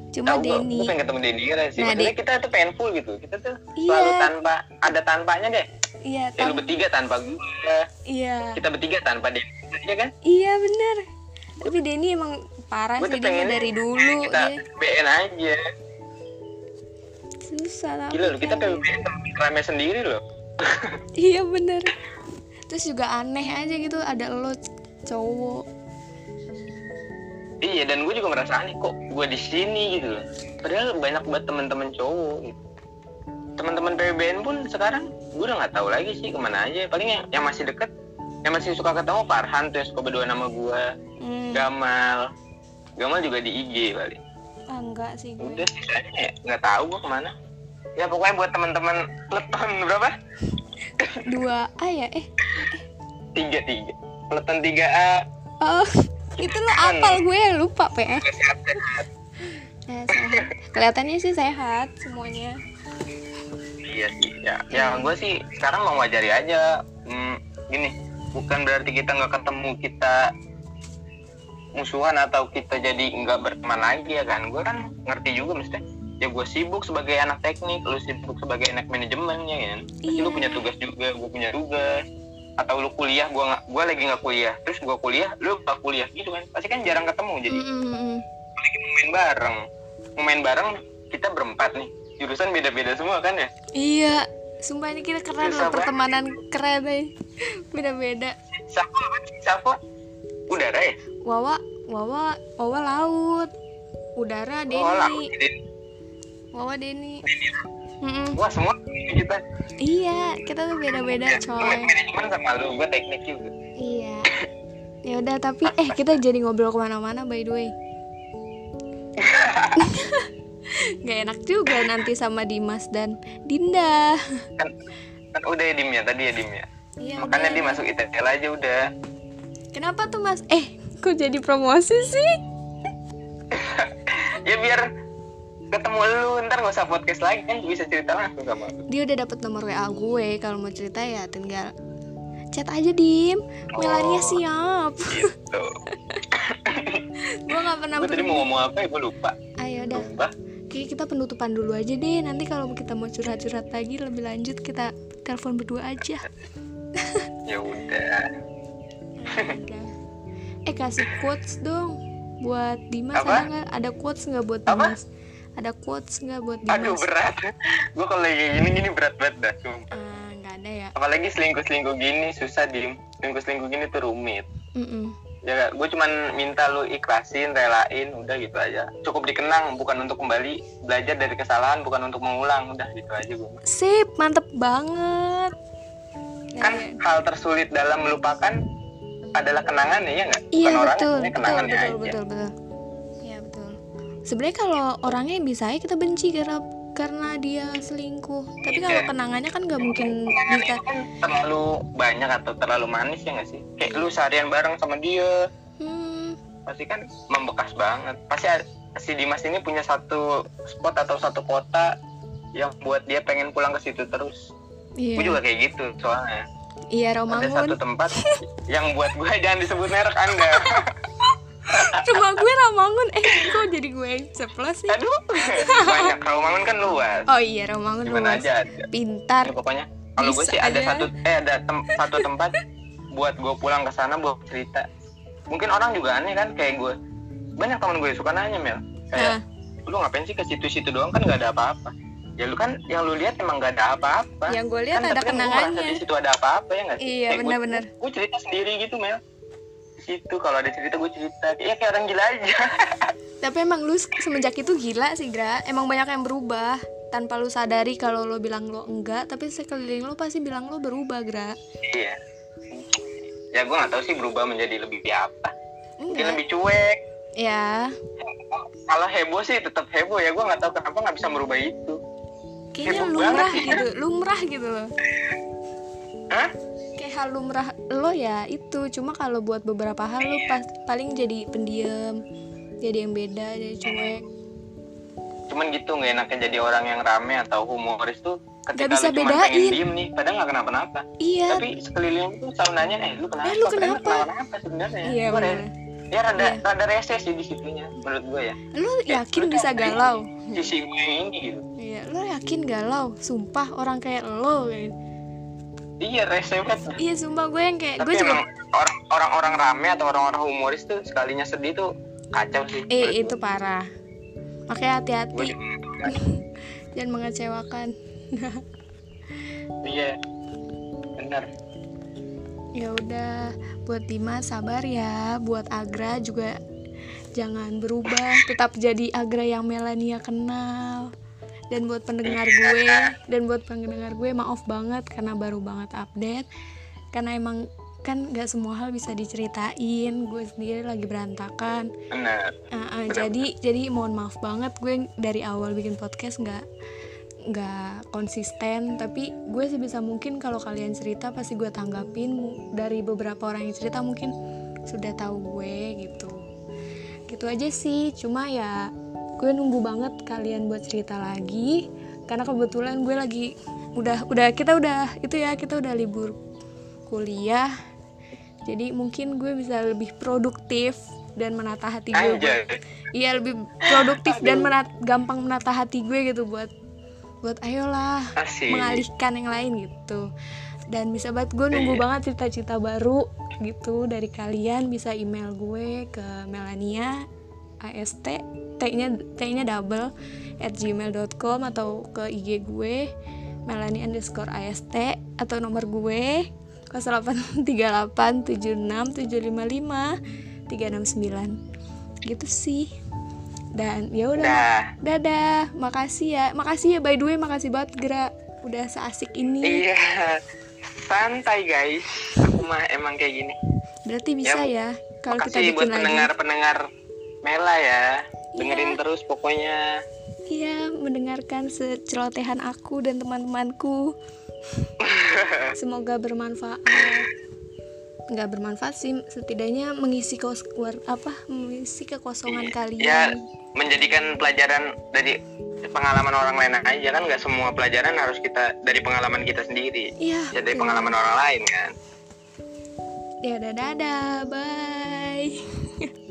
Cuma Tahu gue Denny pengen ketemu Denny sih. Nah, maksudnya kita tuh pengen full gitu. Kita tuh Iya. selalu tanpa ada tanpanya deh iya ya, lu bertiga tanpa gue iya. Kita bertiga tanpa Denny ya kan? Iya bener. Tapi Denny emang parah sih dia dari dulu kita dia BN aja susah tapi gila lu kita kan. PBBN rame sendiri loh Iya bener Terus juga aneh aja gitu ada lo cowok Iya dan gue juga merasa aneh kok gue di sini gitu loh. Padahal banyak banget teman-teman cowok gitu. Teman-teman PBN pun sekarang gue udah nggak tahu lagi sih ke mana aja. Paling yang, yang masih deket, yang masih suka ketemu Farhan tuh yang suka berdua nama gue, hmm, Gamal. Gamal juga di IG paling. ah, enggak sih gue Udah sisanya ya nggak tahu gue ke mana. Ya pokoknya buat teman-teman peleton berapa? Dua A ya eh Tiga tiga. Peleton 3A. Oh itu lo apal gue lupa PF Eh, sehat. Kelihatannya sih sehat semuanya Iya sih, ya, ya gue sih sekarang mau ngajari aja. Hmm, gini, bukan berarti kita nggak ketemu kita musuhan atau kita jadi nggak berteman lagi ya kan. Gue kan ngerti juga mesti. Ya gue sibuk sebagai anak teknik, lu sibuk sebagai anak manajemen ya kan. Pasti lu Iya. punya tugas juga, gue punya tugas. Atau lu kuliah, gue nggak, gue lagi nggak kuliah. Terus gue kuliah, lu nggak kuliah gitu kan. Pasti kan jarang ketemu jadi Mm-mm. lagi main bareng. Main bareng kita berempat nih. Jurusan beda-beda semua kan ya. Iya Sumpah ini kita keren Susah loh pertemanan keren deh Beda-beda Sapo apa sih? Sapo udara ya? Wawa Wawa Wawa laut Udara Denny Oh, laut. Wawa Denny Mm-mm. Wah semua kita. Iya, kita tuh beda-beda Lu coy. manajemen sama lu, gue teknik juga. Iya. Ya udah, tapi eh kita jadi ngobrol ke mana-mana by the way. Gak enak juga nanti sama Dimas dan Dinda. Kan, kan udah ya Dim ya tadi ya Dim ya. Iya. Makanya udah. dia masuk ITL aja udah. Kenapa tuh Mas? Eh, kok jadi promosi sih? Ya biar ketemu lu ntar gak usah podcast lagi kan bisa cerita langsung sama lu. Dia udah dapet nomor WA gue. Kalau mau cerita ya tinggal chat aja Dim. Melania Oh. siap. Gitu. gue nggak pernah gue tadi mau ngomong apa ya gue lupa. Ayo udah. Sumpah. Kayak kita penutupan dulu aja deh. Nanti kalau kita mau curhat-curhat lagi lebih lanjut kita telepon berdua aja. Ya udah. Ya udah. Eh kasih quotes dong. buat Dimas Apa? ada nggak ada quotes nggak buat Apa? Dimas ada quotes nggak buat Dimas aduh berat gue kalau lagi gini gini berat banget dah sumpah. Ah, nggak ada ya apalagi selingkuh selingkuh gini susah dim selingkuh selingkuh gini tuh rumit Mm-mm. ya gue cuman minta lu ikhlasin relain udah gitu aja cukup dikenang bukan untuk kembali belajar dari kesalahan bukan untuk mengulang udah gitu aja gue sip mantep banget Ya, kan ya. hal tersulit dalam melupakan adalah kenangannya ya nggak? Iya bukan orangnya betul sebenarnya betul betul aja betul betul. Iya betul. Sebenarnya kalau orangnya bisa ya kita benci karena karena dia selingkuh. Tapi kalau Iya. kenangannya kan nggak mungkin kenangan bisa. kan terlalu banyak atau terlalu manis ya nggak sih? Kayak lu seharian bareng sama dia. Hmm, pasti kan membekas banget. Pasti ada- si Dimas ini punya satu spot atau satu kota yang buat dia pengen pulang ke situ terus. Iya. Gue juga kayak gitu soalnya iya ada Romangun satu tempat yang buat gue jangan disebut merek anda. Rumah gue Ramangun eh kok jadi gue ceplos sih? Aduh banyak. Rawamangun kan luas. Oh iya Ramangun gimana luas. aja ada? Pintar. Ya, pokoknya kalau gue sih ada satu eh ada tem- satu tempat buat gue pulang ke sana buat cerita. Mungkin orang juga aneh kan kayak gue. Banyak teman gue suka nanya Mel. Kayak lu ngapain sih ke situ-situ doang? Kan nggak ada apa-apa ya lu kan yang lu lihat emang nggak ada apa-apa. Yang gue lihat kan ada kan kenangannya. di situ ada apa-apa ya nggak sih? Iya, gua- benar-benar. gue cerita sendiri gitu Mel. Di situ kalau ada cerita gue cerita. Ya kayak orang gila aja. Tapi emang lu semenjak itu gila sih Gra. Emang banyak yang berubah. Tanpa lu sadari kalau lo bilang lo enggak tapi sekeliling lo pasti bilang lo berubah Gra. Iya. Ya gue nggak tahu sih berubah menjadi lebih apa. Mungkin lebih cuek. Ya kalau heboh sih tetap heboh ya. Gue nggak tahu kenapa nggak bisa merubah itu kayaknya Heboh lumrah banget gitu lumrah gitu loh. Hah? kayak hal lumrah lo ya itu. Cuma kalau buat beberapa hal lo pas paling jadi pendiam jadi yang beda jadi cuek. Cuman gitu nggak enaknya jadi orang yang rame atau humoris tuh ketika Nggak bisa lu pengen bedain. diem nih padahal nggak kenapa-napa. Iya. Tapi sekeliling tuh selalu nanya eh lu kenapa? Eh, lu kenapa? nggak kenapa? Sebenarnya? Iya ya rada Iya. rada rese sih di situnya menurut gue ya. Lo Ya, yakin lu bisa galau sisi gue ini gitu iya lo yakin galau sumpah orang kayak lo kayak iya rese banget. Iya sumpah gue yang kayak tapi gue juga orang-orang rame atau orang-orang humoris tuh sekalinya sedih tuh kacau sih. Eh itu parah. Makanya hati-hati. Jangan mengecewakan. Iya. Benar. Ya udah buat Dimas sabar ya. Buat Agra juga jangan berubah tetap jadi Agra yang Melania kenal. Dan buat pendengar gue dan buat pendengar gue maaf banget karena baru banget update. Karena emang kan gak semua hal bisa diceritain. Gue sendiri lagi berantakan. Benar. Uh, uh, Benar, jadi jadi mohon maaf banget gue dari awal bikin podcast nggak nggak konsisten. Tapi gue sebisa mungkin kalau kalian cerita pasti gue tanggapin. Dari beberapa orang yang cerita mungkin sudah tahu gue gitu gitu aja sih. Cuma ya gue nunggu banget kalian buat cerita lagi. Karena kebetulan gue lagi udah udah kita udah itu ya kita udah libur kuliah. Jadi mungkin gue bisa lebih produktif dan menata hati gue buat iya lebih produktif dan menat- gampang menata hati gue gitu buat buat ayolah asik. mengalihkan yang lain gitu. Dan bisa banget gue nunggu Iya. banget cita-cita baru gitu. Dari kalian bisa email gue ke Melania ast t-nya t-nya double at gmail.com atau ke IG gue Melania underscore ast atau nomor gue 083876755369 gitu sih. Dan ya udah. Dah. Dadah, makasih ya. Makasih ya by the way, makasih banget Gra udah seasik ini. Iya, santai guys. Aku mah emang kayak gini. Berarti bisa ya kalau kita Makasih buat bikin lagi. pendengar-pendengar Mela ya. Dengerin Iya. terus pokoknya. Iya, mendengarkan secelotehan aku dan teman-temanku. Semoga bermanfaat. Nggak bermanfaat sih, setidaknya mengisi kos apa? Mengisi kekosongan Iya. kalian. Ya, menjadikan pelajaran dari pengalaman orang lain aja kan nggak semua pelajaran harus kita dari pengalaman kita sendiri. Iya. Ya dari betul. pengalaman orang lain kan. Ya dadah, dadah, bye.